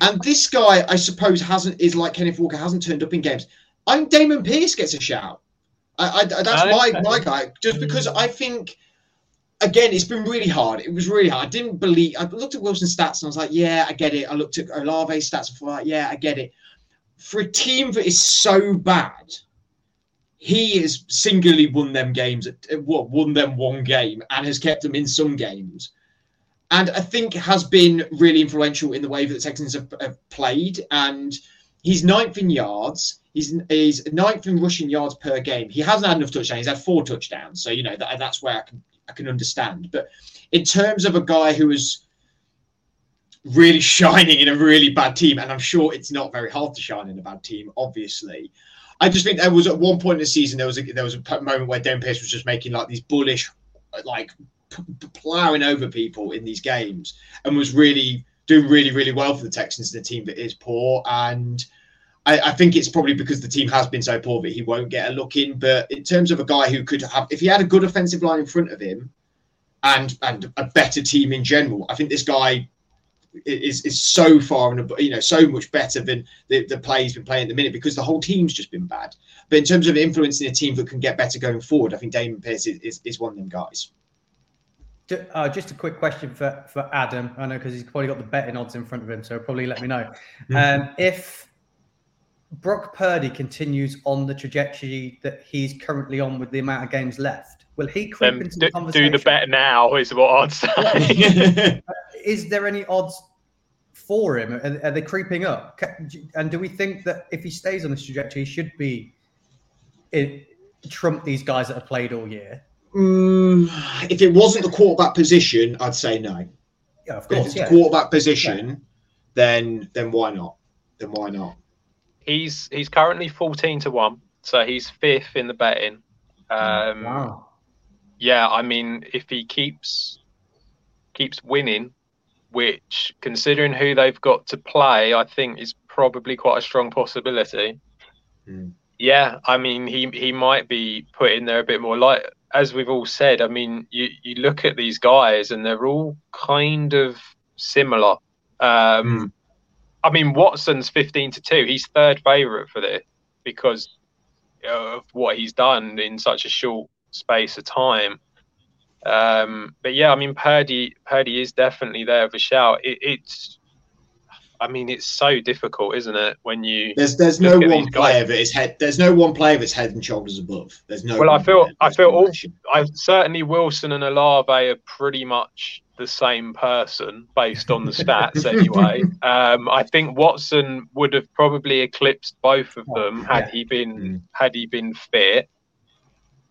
And this guy, I suppose, hasn't is like Kenneth Walker hasn't turned up in games. I'm Dameon Pierce gets a shout. I, I that's okay. my my guy, just because I think again, it's been really hard. It was really hard. I didn't believe. I looked at Wilson's stats and I was like, yeah, I get it. I looked at Olave's stats and thought, like, yeah, I get it for a team that is so bad, he has singularly won them games. What won them one game and has kept them in some games, and I think has been really influential in the way that the Texans have, have played. And he's ninth in yards. He's he's ninth in rushing yards per game. He hasn't had enough touchdowns. He's had four touchdowns, so you know that, that's where I can I can understand. But in terms of a guy who has really (laughs) shining in a really bad team. And I'm sure it's not very hard to shine in a bad team, obviously. I just think there was at one point in the season there was a, there was a moment where Dan Pierce was just making like these bullish, like plowing over people in these games, and was really doing really really well for the Texans, the team that is poor. And I, I, think it's probably because the team has been so poor that he won't get a look in. But in terms of a guy who could have, if he had a good offensive line in front of him, and and a better team in general, I think this guy is is so far and you know so much better than the, the play he's been playing at the minute because the whole team's just been bad. But in terms of influencing a team that can get better going forward, I think Dameon Pierce is, is, is one of them guys. Uh, just a quick question for, for Adam. I know because he's probably got the betting odds in front of him, so probably let me know. (laughs) Um, if Brock Purdy continues on the trajectory that he's currently on with the amount of games left, will he creep um, into the conversation? Do the bet now is what I'd say. (laughs) is there any odds for him? Are, are, they creeping up? And do we think that if he stays on this trajectory, he should be in, trump these guys that have played all year? Mm, if it wasn't the quarterback position, I'd say no. Yeah, of course. If it's yeah. the quarterback position, yeah. then then why not? Then why not? He's he's currently fourteen to one, so he's fifth in the betting. Um, wow. Yeah, I mean, if he keeps keeps winning, which, considering who they've got to play, I think is probably quite a strong possibility. Mm. Yeah, I mean, he he might be put in there a bit more. Like as we've all said, I mean, you you look at these guys and they're all kind of similar. Um, mm. I mean, Watson's fifteen to two. He's third favourite for this because of what he's done in such a short space of time. Um, but yeah, I mean, Purdy, Purdy is definitely there for a shout. It, it's, I mean, it's so difficult, isn't it? When you there's there's no one player that is head. There's no one player that's head and shoulders above. There's no. Well, I feel I feel all. I certainly Wilson and Olave are pretty much the same person based on the stats (laughs) anyway. Um, I think Watson would have probably eclipsed both of them had yeah. he been mm. had he been fit.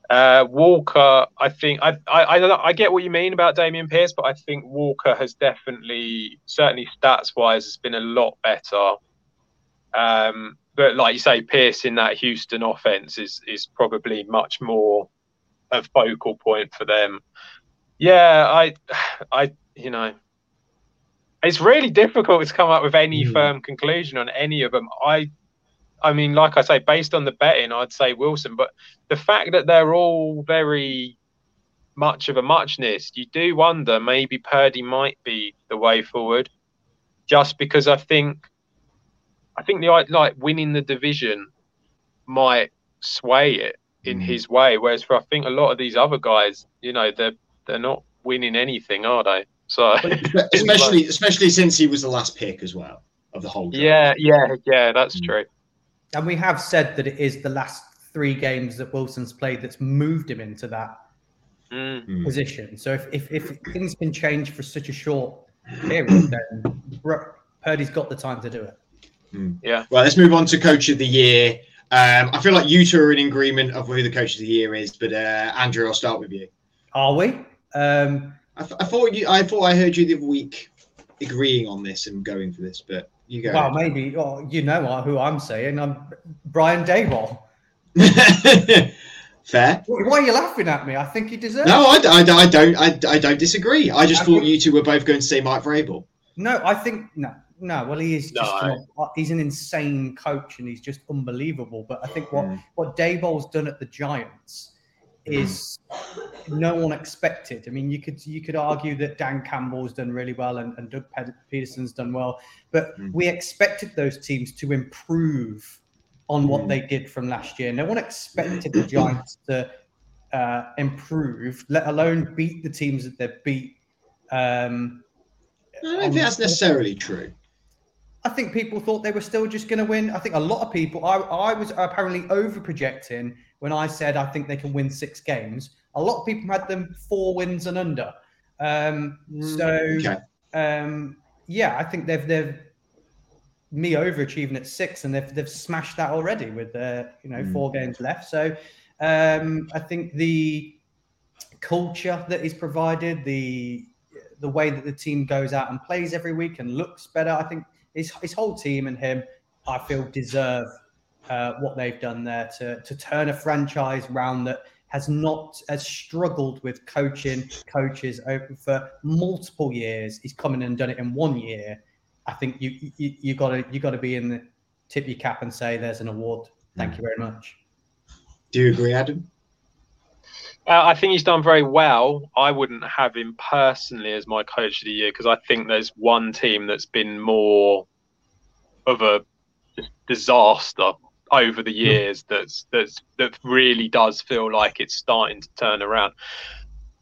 Uh, Walker, I think I, I, I I get what you mean about Dameon Pierce, but I think Walker has definitely, certainly stats wise, has been a lot better. Um, but like you say, Pierce in that Houston offense is is probably much more a focal point for them. Yeah, I, (sighs) I, you know, it's really difficult to come up with any mm. firm conclusion on any of them. I I mean, like I say, based on the betting, I'd say Wilson. But the fact that they're all very much of a muchness, you do wonder maybe Purdy might be the way forward. Just because I think, I think the like winning the division might sway it in mm. his way. Whereas for I think a lot of these other guys, you know, they're they're not winning anything, are they? So (laughs) especially especially since he was the last pick as well of the whole. Draft. Yeah, yeah, yeah. That's mm. true and we have said that it is the last three games that Wilson's played that's moved him into that mm. position. So if, if, if things can change for such a short period, then Purdy's got the time to do it. Mm. Yeah. Well, let's move on to coach of the year. Um, I feel like you two are in agreement of who the coach of the year is, but uh, Andrew, I'll start with you. Are we? Um, I, th- I thought you. I thought I heard you the other week agreeing on this and going for this, but you go. Well, maybe oh, you know who I'm saying. I'm Brian Daboll. (laughs) Fair. Why are you laughing at me? I think he deserves. No, I, I, I don't. I, I don't disagree. I just I thought think, you two were both going to say Mike Vrabel. No, I think no, no. Well, he is. Just, no. Uh, he's an insane coach, and he's just unbelievable. But I think what mm. what Daboll's done at the Giants is no one expected. I mean, you could you could argue that Dan Campbell's done really well and, and Doug Pederson's done well, but mm. we expected those teams to improve on what mm. they did from last year. No one expected the Giants to uh, improve, let alone beat the teams that they beat. Um, I don't think that's necessarily true. I think people thought they were still just going to win. I think a lot of people. I, I was apparently over projecting when I said I think they can win six games. A lot of people had them four wins and under. Um, mm, so okay. um, yeah, I think they've they've me overachieving at six, and they've they've smashed that already with uh, you know mm. four games left. So um, I think the culture that is provided, the the way that the team goes out and plays every week and looks better, I think his his whole team and him, I feel deserve uh, what they've done there to to turn a franchise round that has not has struggled with coaching coaches over for multiple years. He's come in and done it in one year. I think you you, you got to you got to be in the tip your cap and say there's an award. Thank you very much. Do you agree, Adam? Uh, I think he's done very well. I wouldn't have him personally as my coach of the year because I think there's one team that's been more of a disaster over the years that's that's that really does feel like it's starting to turn around.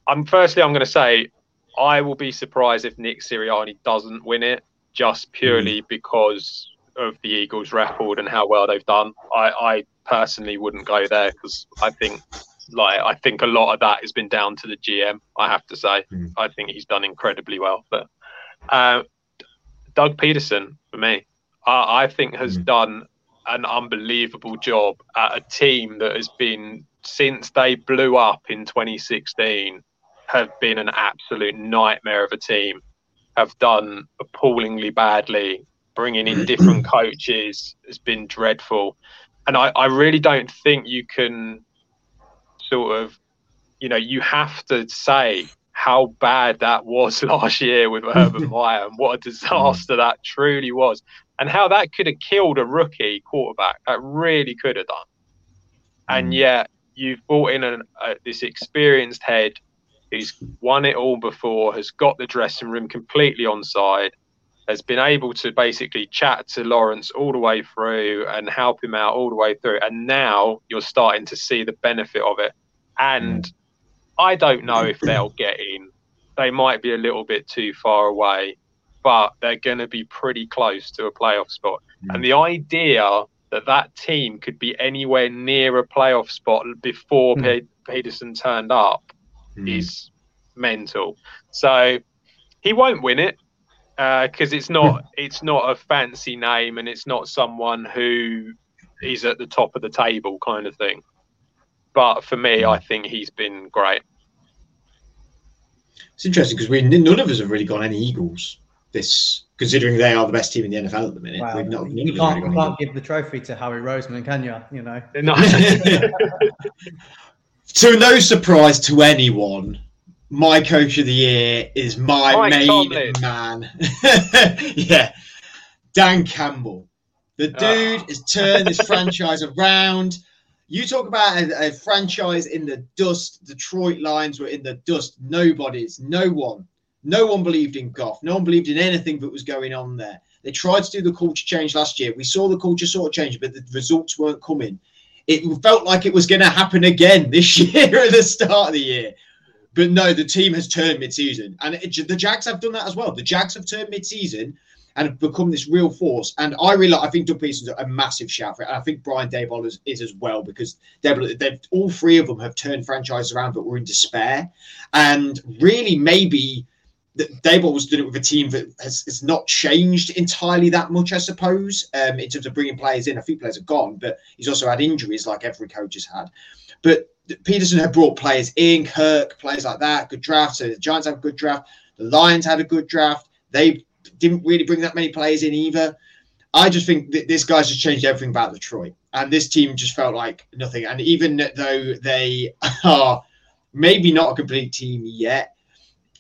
I'm firstly I'm going to say I will be surprised if Nick Sirianni doesn't win it just purely mm. because of the Eagles' record and how well they've done. I, I personally wouldn't go there because I think like I think a lot of that has been down to the GM. I have to say, mm. I think he's done incredibly well. But uh, Doug Pederson for me, I, I think has mm. done an unbelievable job at a team that has been since they blew up in 2016 have been an absolute nightmare of a team. Have done appallingly badly bringing in different (clears throat) coaches has been dreadful. And I, I really don't think you can sort of you know you have to say how bad that was (laughs) last year with Urban (laughs) Meyer and what a mm. disaster that truly was and how that could have killed a rookie quarterback. That really could have done. And mm. yet you've brought in an, uh, this experienced head who's won it all before, has got the dressing room completely on side, has been able to basically chat to Lawrence all the way through and help him out all the way through. And now you're starting to see the benefit of it. And mm. I don't know if they'll get in. They might be a little bit too far away but they're going to be pretty close to a playoff spot. Mm. And the idea that that team could be anywhere near a playoff spot before mm. Pederson turned up mm. is mental. So he won't win it because uh, it's not hmm. it's not a fancy name and it's not someone who is at the top of the table kind of thing. But for me, hmm. I think he's been great. It's interesting because we none of us have really got any Eagles this, considering they are the best team in the NFL at the minute. Wow. Not, you can't, really can't give the trophy to Harry Roseman, can you? You know. (laughs) to (laughs) no surprise to anyone, my coach of the year is my Mike main Tomlin. man. (laughs) yeah, Dan Campbell. The ah. dude oh. has turned this franchise around. You talk about a, a, franchise in the dust. Detroit Lions were in the dust. Nobody's, no one, no one believed in Goff. No one believed in anything that was going on there. They tried to do the culture change last year. We saw the culture sort of change, but the results weren't coming. It felt like it was going to happen again (laughs) this year at the start of the year. But no, the team has turned mid-season, and it, the Jags have done that as well. The Jags have turned mid-season and have become this real force. And I really, I think Doug Pederson's a massive shout for it. And I think Brian Daboll is, is as well because they've, they've all three of them have turned franchises around, but were in despair. And really, maybe Daboll's done it with a team that has, has not changed entirely that much, I suppose, um, in terms of bringing players in. A few players have gone, but he's also had injuries like every coach has had. But Pederson had brought players in, Kirk, players like that, good draft. So the Giants have a good draft. The Lions had a good draft. They didn't really bring that many players in either. I just think that this guy's just changed everything about Detroit. And this team just felt like nothing. And even though they (laughs) are maybe not a complete team yet,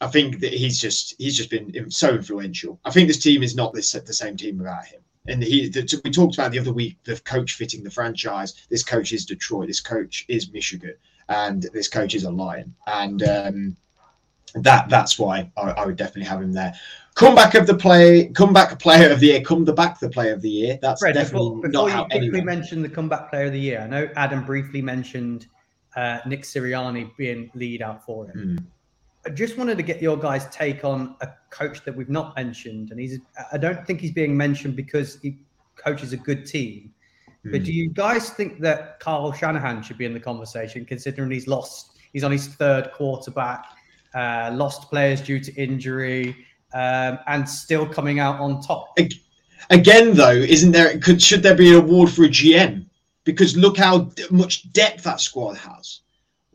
I think that he's just he's just been so influential. I think this team is not this the same team without him. And he, the, we talked about the other week the coach fitting the franchise. This coach is Detroit. This coach is Michigan, and this coach is a Lion. And um, that that's why I, I, would definitely have him there. Comeback of the play, comeback player of the year, come the back the player of the year. That's Fred, definitely before, before not how quickly anyone... mentioned the comeback player of the year. I know Adam briefly mentioned uh, Nick Sirianni being lead out for him. Mm. I just wanted to get your guys' take on a coach that we've not mentioned, and he's. I don't think he's being mentioned because he coaches a good team. Mm. But do you guys think that Kyle Shanahan should be in the conversation, considering he's lost? He's on his third quarterback, uh, lost players due to injury, um, and still coming out on top. Again, though, isn't there? Could should there be an award for a GM? Because look how much depth that squad has.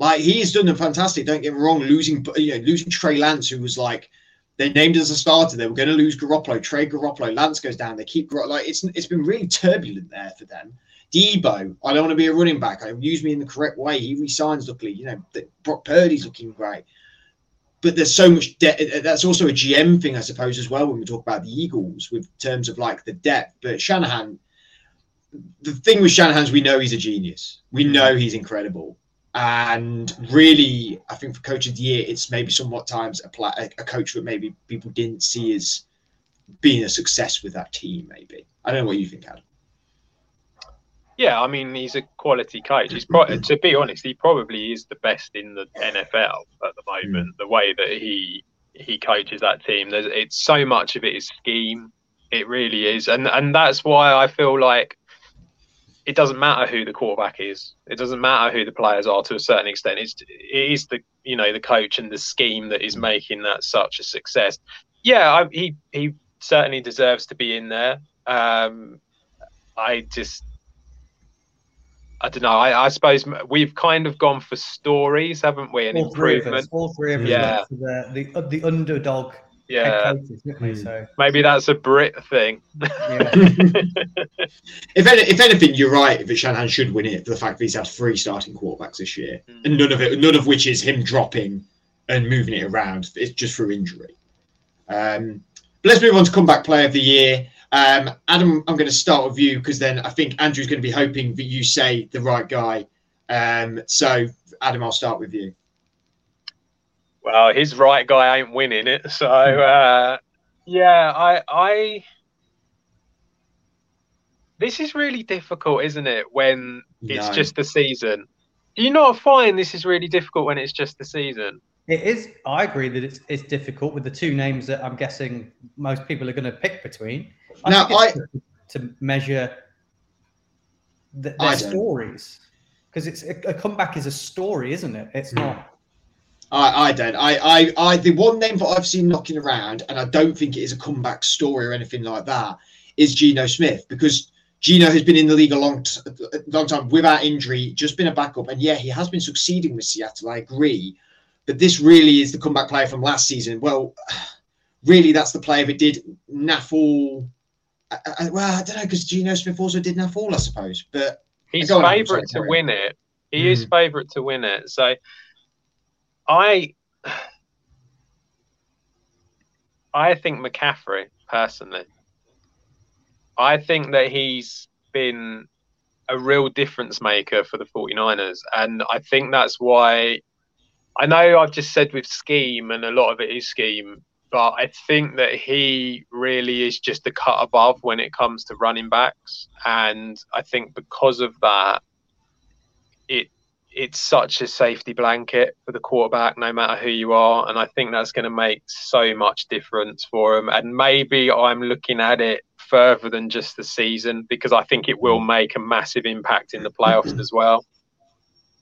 Like he's done them fantastic. Don't get me wrong. Losing, you know, losing Trey Lance, who was like they named as a starter. They were going to lose Garoppolo. Trey Garoppolo. Lance goes down. They keep like it's it's been really turbulent there for them. Deebo, I don't want to be a running back. I use me in the correct way. He resigns. Luckily, you know, Brock Purdy's looking great. But there's so much debt. Uh, uh, that's also a GM thing, I suppose, as well. When we talk about the Eagles, with terms of like the depth. But Shanahan, the thing with Shanahan is we know he's a genius. We mm. know he's incredible and really, I think for coach of the year, it's maybe somewhat times a, a coach that maybe people didn't see as being a success with that team. Maybe I don't know what you think, Adam. Yeah, I mean he's a quality coach. He's pro- to be honest, he probably is the best in the NFL at the moment. Mm. The way that he he coaches that team, there's it's so much of it is scheme. It really is, and and that's why I feel like it doesn't matter who the quarterback is. It doesn't matter who the players are to a certain extent. It's it is the you know the coach and the scheme that is making that such a success. Yeah, I, he he certainly deserves to be in there. Um, I just I don't know. I, I, suppose we've kind of gone for stories, haven't we? An all improvement. Three of us, all three of us. Yeah. The, the the underdog yeah. Coaches, so. Maybe that's a Brit thing. Yeah. (laughs) if, any, if anything, you're right. If Shanahan should win it for the fact that he's had three starting quarterbacks this year, mm. and none of it, none of which is him dropping and moving it around. It's just for injury. Um, but let's move on to comeback player of the year. Um, Adam, I'm going to start with you because then I think Andrew's going to be hoping that you say the right guy. Um, so, Adam, I'll start with you. Well, his right guy ain't winning it, so uh, yeah, I, I. This is really difficult, isn't it? When it's no. just the season. Do you not find this is really difficult when it's just the season? It is. I agree that it's it's difficult with the two names that I'm guessing most people are going to pick between. I Now, I to measure th- I their stories because it's a, a comeback is a story, isn't it? It's not. I, I don't. I, I, I, the one name that I've seen knocking around, and I don't think it is a comeback story or anything like that, is Geno Smith because Geno has been in the league a long, t- a long time without injury, just been a backup, and yeah, he has been succeeding with Seattle. I agree, but this really is the comeback player from last season. Well, (sighs) really, that's the player that did Naffle. I, I, well, I don't know because Geno Smith also did Naffle, I suppose, but He's Go on, I'm favourite to win it. He is Mm. favourite to win it. So I I think McCaffrey, personally. I think that he's been a real difference maker for the 49ers. And I think that's why I know I've just said with scheme, and a lot of it is scheme, but I think that he really is just a cut above when it comes to running backs. And I think because of that, it it's such a safety blanket for the quarterback, no matter who you are. And I think that's going to make so much difference for him. And maybe I'm looking at it further than just the season because I think it will make a massive impact in the playoffs as well.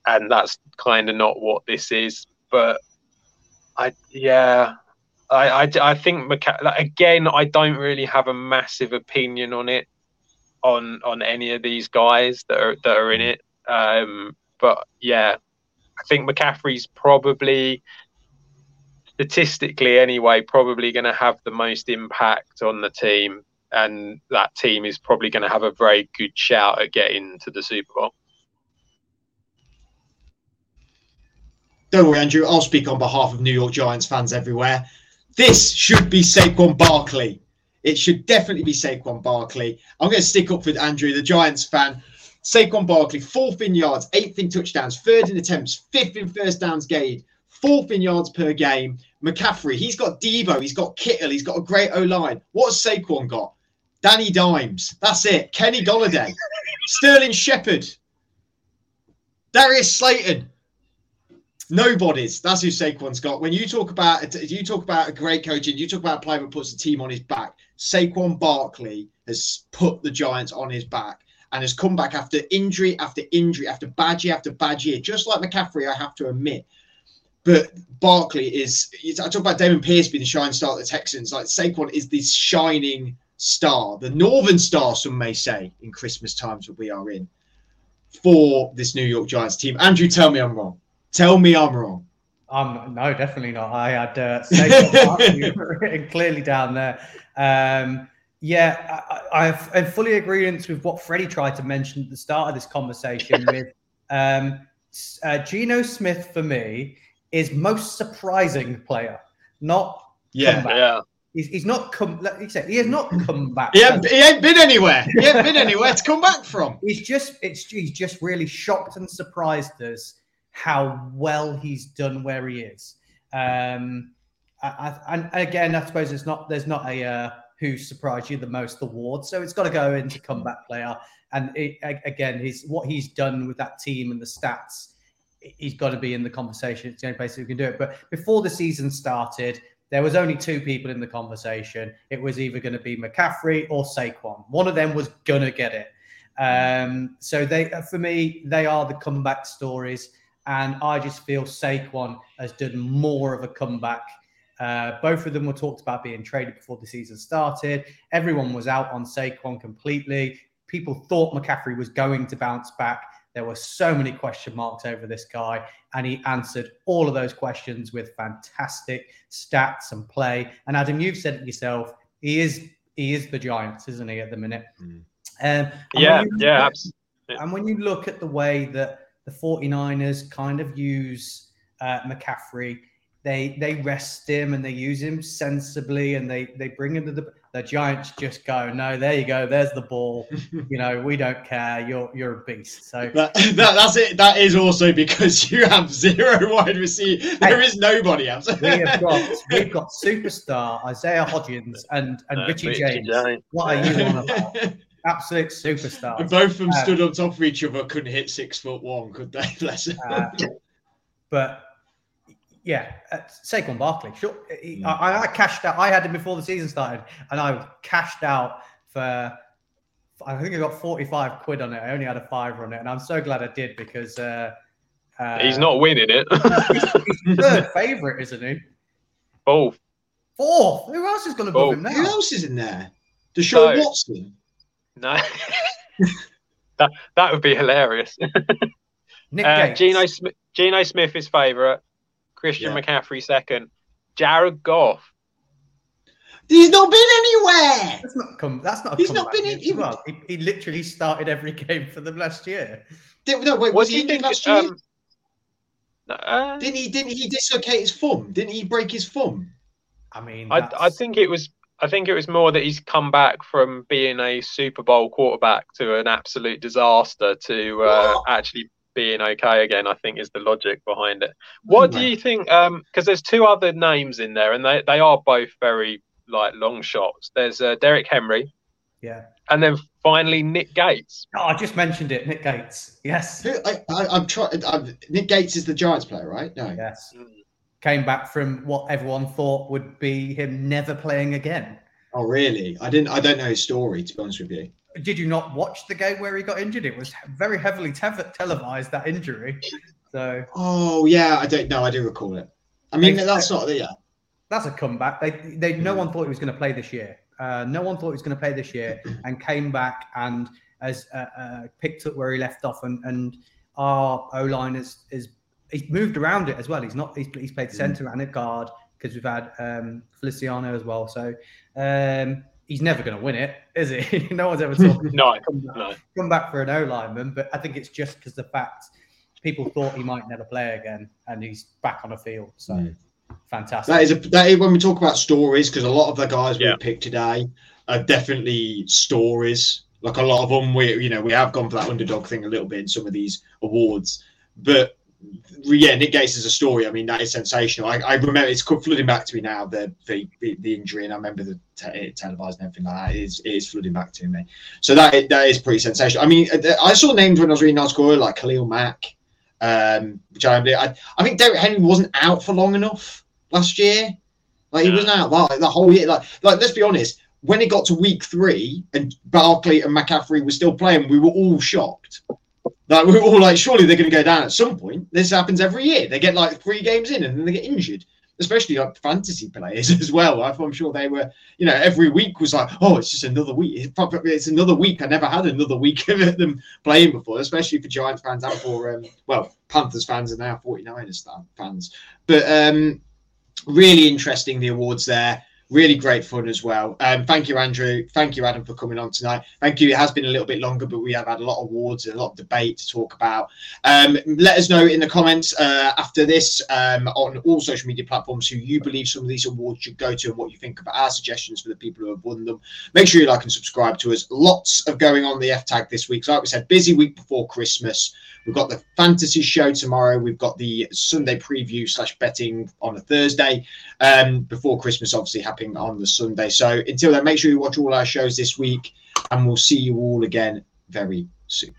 And that's kind of not what this is. But I, yeah, I, I, I think McCa- like, again, I don't really have a massive opinion on it, on on any of these guys that are that are in it. Um, but yeah, I think McCaffrey's probably statistically anyway, probably going to have the most impact on the team, and that team is probably going to have a very good shout at getting to the Super Bowl. Don't worry, Andrew. I'll speak on behalf of New York Giants fans everywhere. This should be Saquon Barkley. It should definitely be Saquon Barkley. I'm going to stick up with Andrew, the Giants fan. Saquon Barkley, fourth in yards, eighth in touchdowns, third in attempts, fifth in first downs gained, fourth in yards per game. McCaffrey, he's got Deebo, he's got Kittle, he's got a great O line. What's Saquon got? Danny Dimes. That's it. Kenny Golladay, (laughs) Sterling Shepard, Darius Slayton. Nobody's. That's who Saquon's got. When you talk about you talk about a great coach and you talk about a player that puts the team on his back, Saquon Barkley has put the Giants on his back and has come back after injury after injury after bad year after bad year, just like McCaffrey, I have to admit. But Barkley is, I talk about Dameon Pierce being the shining star of the Texans. Like Saquon is this shining star, the northern star, some may say, in Christmas times that we are in for this New York Giants team. Andrew, tell me I'm wrong. Tell me I'm wrong. Um, no, definitely not. I had uh, Saquon (laughs) (laughs) clearly down there. Um, yeah, I, I, I've- I'm fully agreement with what Freddie tried to mention at the start of this conversation. (laughs) with um, uh, Geno Smith for me is most surprising player, not Yeah. comeback. Yeah, He's, he's not come. Like you said, he has not come back. He ain't, he ain't been anywhere. He ain't been anywhere to come back from. (laughs) He's just it's he's just really shocked and surprised us how well he's done where he is. Um, I, I, and again, I suppose it's not there's not a uh, who surprised you the most The award, so it's got to go into mm-hmm. comeback player. And it, again, he's what he's done with that team and the stats. He's got to be in the conversation. It's the only place who can do it. But before the season started, there was only two people in the conversation. It was either going to be McCaffrey or Saquon. One of them was going to get it. Mm-hmm. Um, so they, uh, for me, they are the comeback stories, and I just feel Saquon has done more of a comeback. Uh, both of them were talked about being traded before the season started. Everyone was out on Saquon completely. People thought McCaffrey was going to bounce back. There were so many question marks over this guy, and he answered all of those questions with fantastic stats and play. And Adam, you've said it yourself. He is he is the Giants, isn't he, at the minute? Mm. Um, and when yeah, you look yeah, at- abs- and when you look at the way that the 49ers kind of use uh, McCaffrey, they they rest him and they use him sensibly and they they bring him to the the Giants just go, no, there you go, there's the ball. (laughs) you know, we don't care. You're you're a beast. So That, (laughs) that, that's it. That is also because (laughs) you have zero wide receiver. There is nobody else. we have got we've got superstar Isaiah Hodgins and and uh, Richie Richie James. James. What are you on about? Absolute superstars. And both of them Um, stood on top of each other, couldn't hit six foot one, could they? Bless them. Uh, but Yeah, uh, Saquon Barkley. Sure, he, I, I, cashed out. I had him before the season started, and I cashed out for. I think I got forty-five quid on it. I only had a fiver on it, and I'm so glad I did because uh, uh, he's not winning it. he's, he's third (laughs) favorite, isn't he? Fourth. Fourth. Who else is going to move him now? Who else is in there? Deshaun so, Watson. No. (laughs) that that would be hilarious. (laughs) Nick uh, Geno, Smith, Geno Smith is favourite. Christian yeah. McCaffrey second. Jared Goff. He's not been anywhere. That's not come. That's not. He's not been in. He, well, he, he, literally started every (laughs) game for them last year. Did, no, wait. Was, was he injured last year? Um, uh, didn't he? Didn't he dislocate his thumb? Didn't he break his thumb? I mean, I, I think it was I think it was more that he's come back from being a Super Bowl quarterback to an absolute disaster to uh, actually being okay again. I think is the logic behind it. What do you think? Because um, there's two other names in there, and they, they are both very like long shots. There's uh, Derrick Henry, yeah, and then finally Nick Gates. Oh, I just mentioned it, Nick Gates. Yes, I, am trying. Nick Gates is the Giants player, right? No. Yes. Mm came back from what everyone thought would be him never playing again. Oh, really? I didn't. I don't know his story to be honest with you. Did you not watch the game where he got injured? It was very heavily te- televised that injury. So. Oh yeah, I don't know. I do recall it. I mean, that's not yeah. That's a comeback. They, they, no one thought he was going to play this year. Uh, no one thought he was going to play this year, (clears throat) and came back and has uh, uh, picked up where he left off. And, and our O line is is he's moved around it as well. He's not. He's, he's played mm. centre mm. and a guard because we've had um, Feliciano as well. So um, he's never going to win it, is he? (laughs) no one's ever talking. (laughs) no, come back, no. come back for an O lineman. But I think it's just because the fact people thought he might never play again, and he's back on the field. So. Mm. Fantastic. That is a that is when we talk about stories because a lot of the guys yeah. we picked today are definitely stories. Like a lot of them, we you know we have gone for that underdog thing a little bit in some of these awards, but yeah, Nick Gates is a story. I mean, that is sensational. I, I remember it's flooding back to me now the the, the injury, and I remember the te- televised and everything like that. It is, it is flooding back to me. So that that is pretty sensational. I mean, uh, I saw names when I was reading score like Khalil Mack, um, which I, I I think Derrick Henry wasn't out for long enough last year. Like he wasn't out like, the whole year. Like like let's be honest. When it got to week three and Barkley and McCaffrey were still playing, we were all shocked. Like we are all like, surely they're going to go down at some point. This happens every year. They get like three games in and then they get injured. Especially like fantasy players (laughs) as well. I'm sure they were, you know, every week was like, oh, it's just another week. It's another week. I never had another (laughs) week of them playing before, especially for Giants fans and for, um, well, Panthers fans and now 49ers fans. But um, really interesting, the awards there really great fun as well. Um, thank you, Andrew. Thank you, Adam, for coming on tonight. Thank you. It has been a little bit longer, but we have had a lot of awards and a lot of debate to talk about. Um, let us know in the comments uh, after this um, on all social media platforms who you believe some of these awards should go to and what you think about our suggestions for the people who have won them. Make sure you like and subscribe to us. Lots of going on the F tag this week. So, like we said, busy week before Christmas. We've got the fantasy show tomorrow. We've got the Sunday preview slash betting on a Thursday. Um, before Christmas, obviously happening on the Sunday. So until then, make sure you watch all our shows this week, and we'll see you all again very soon.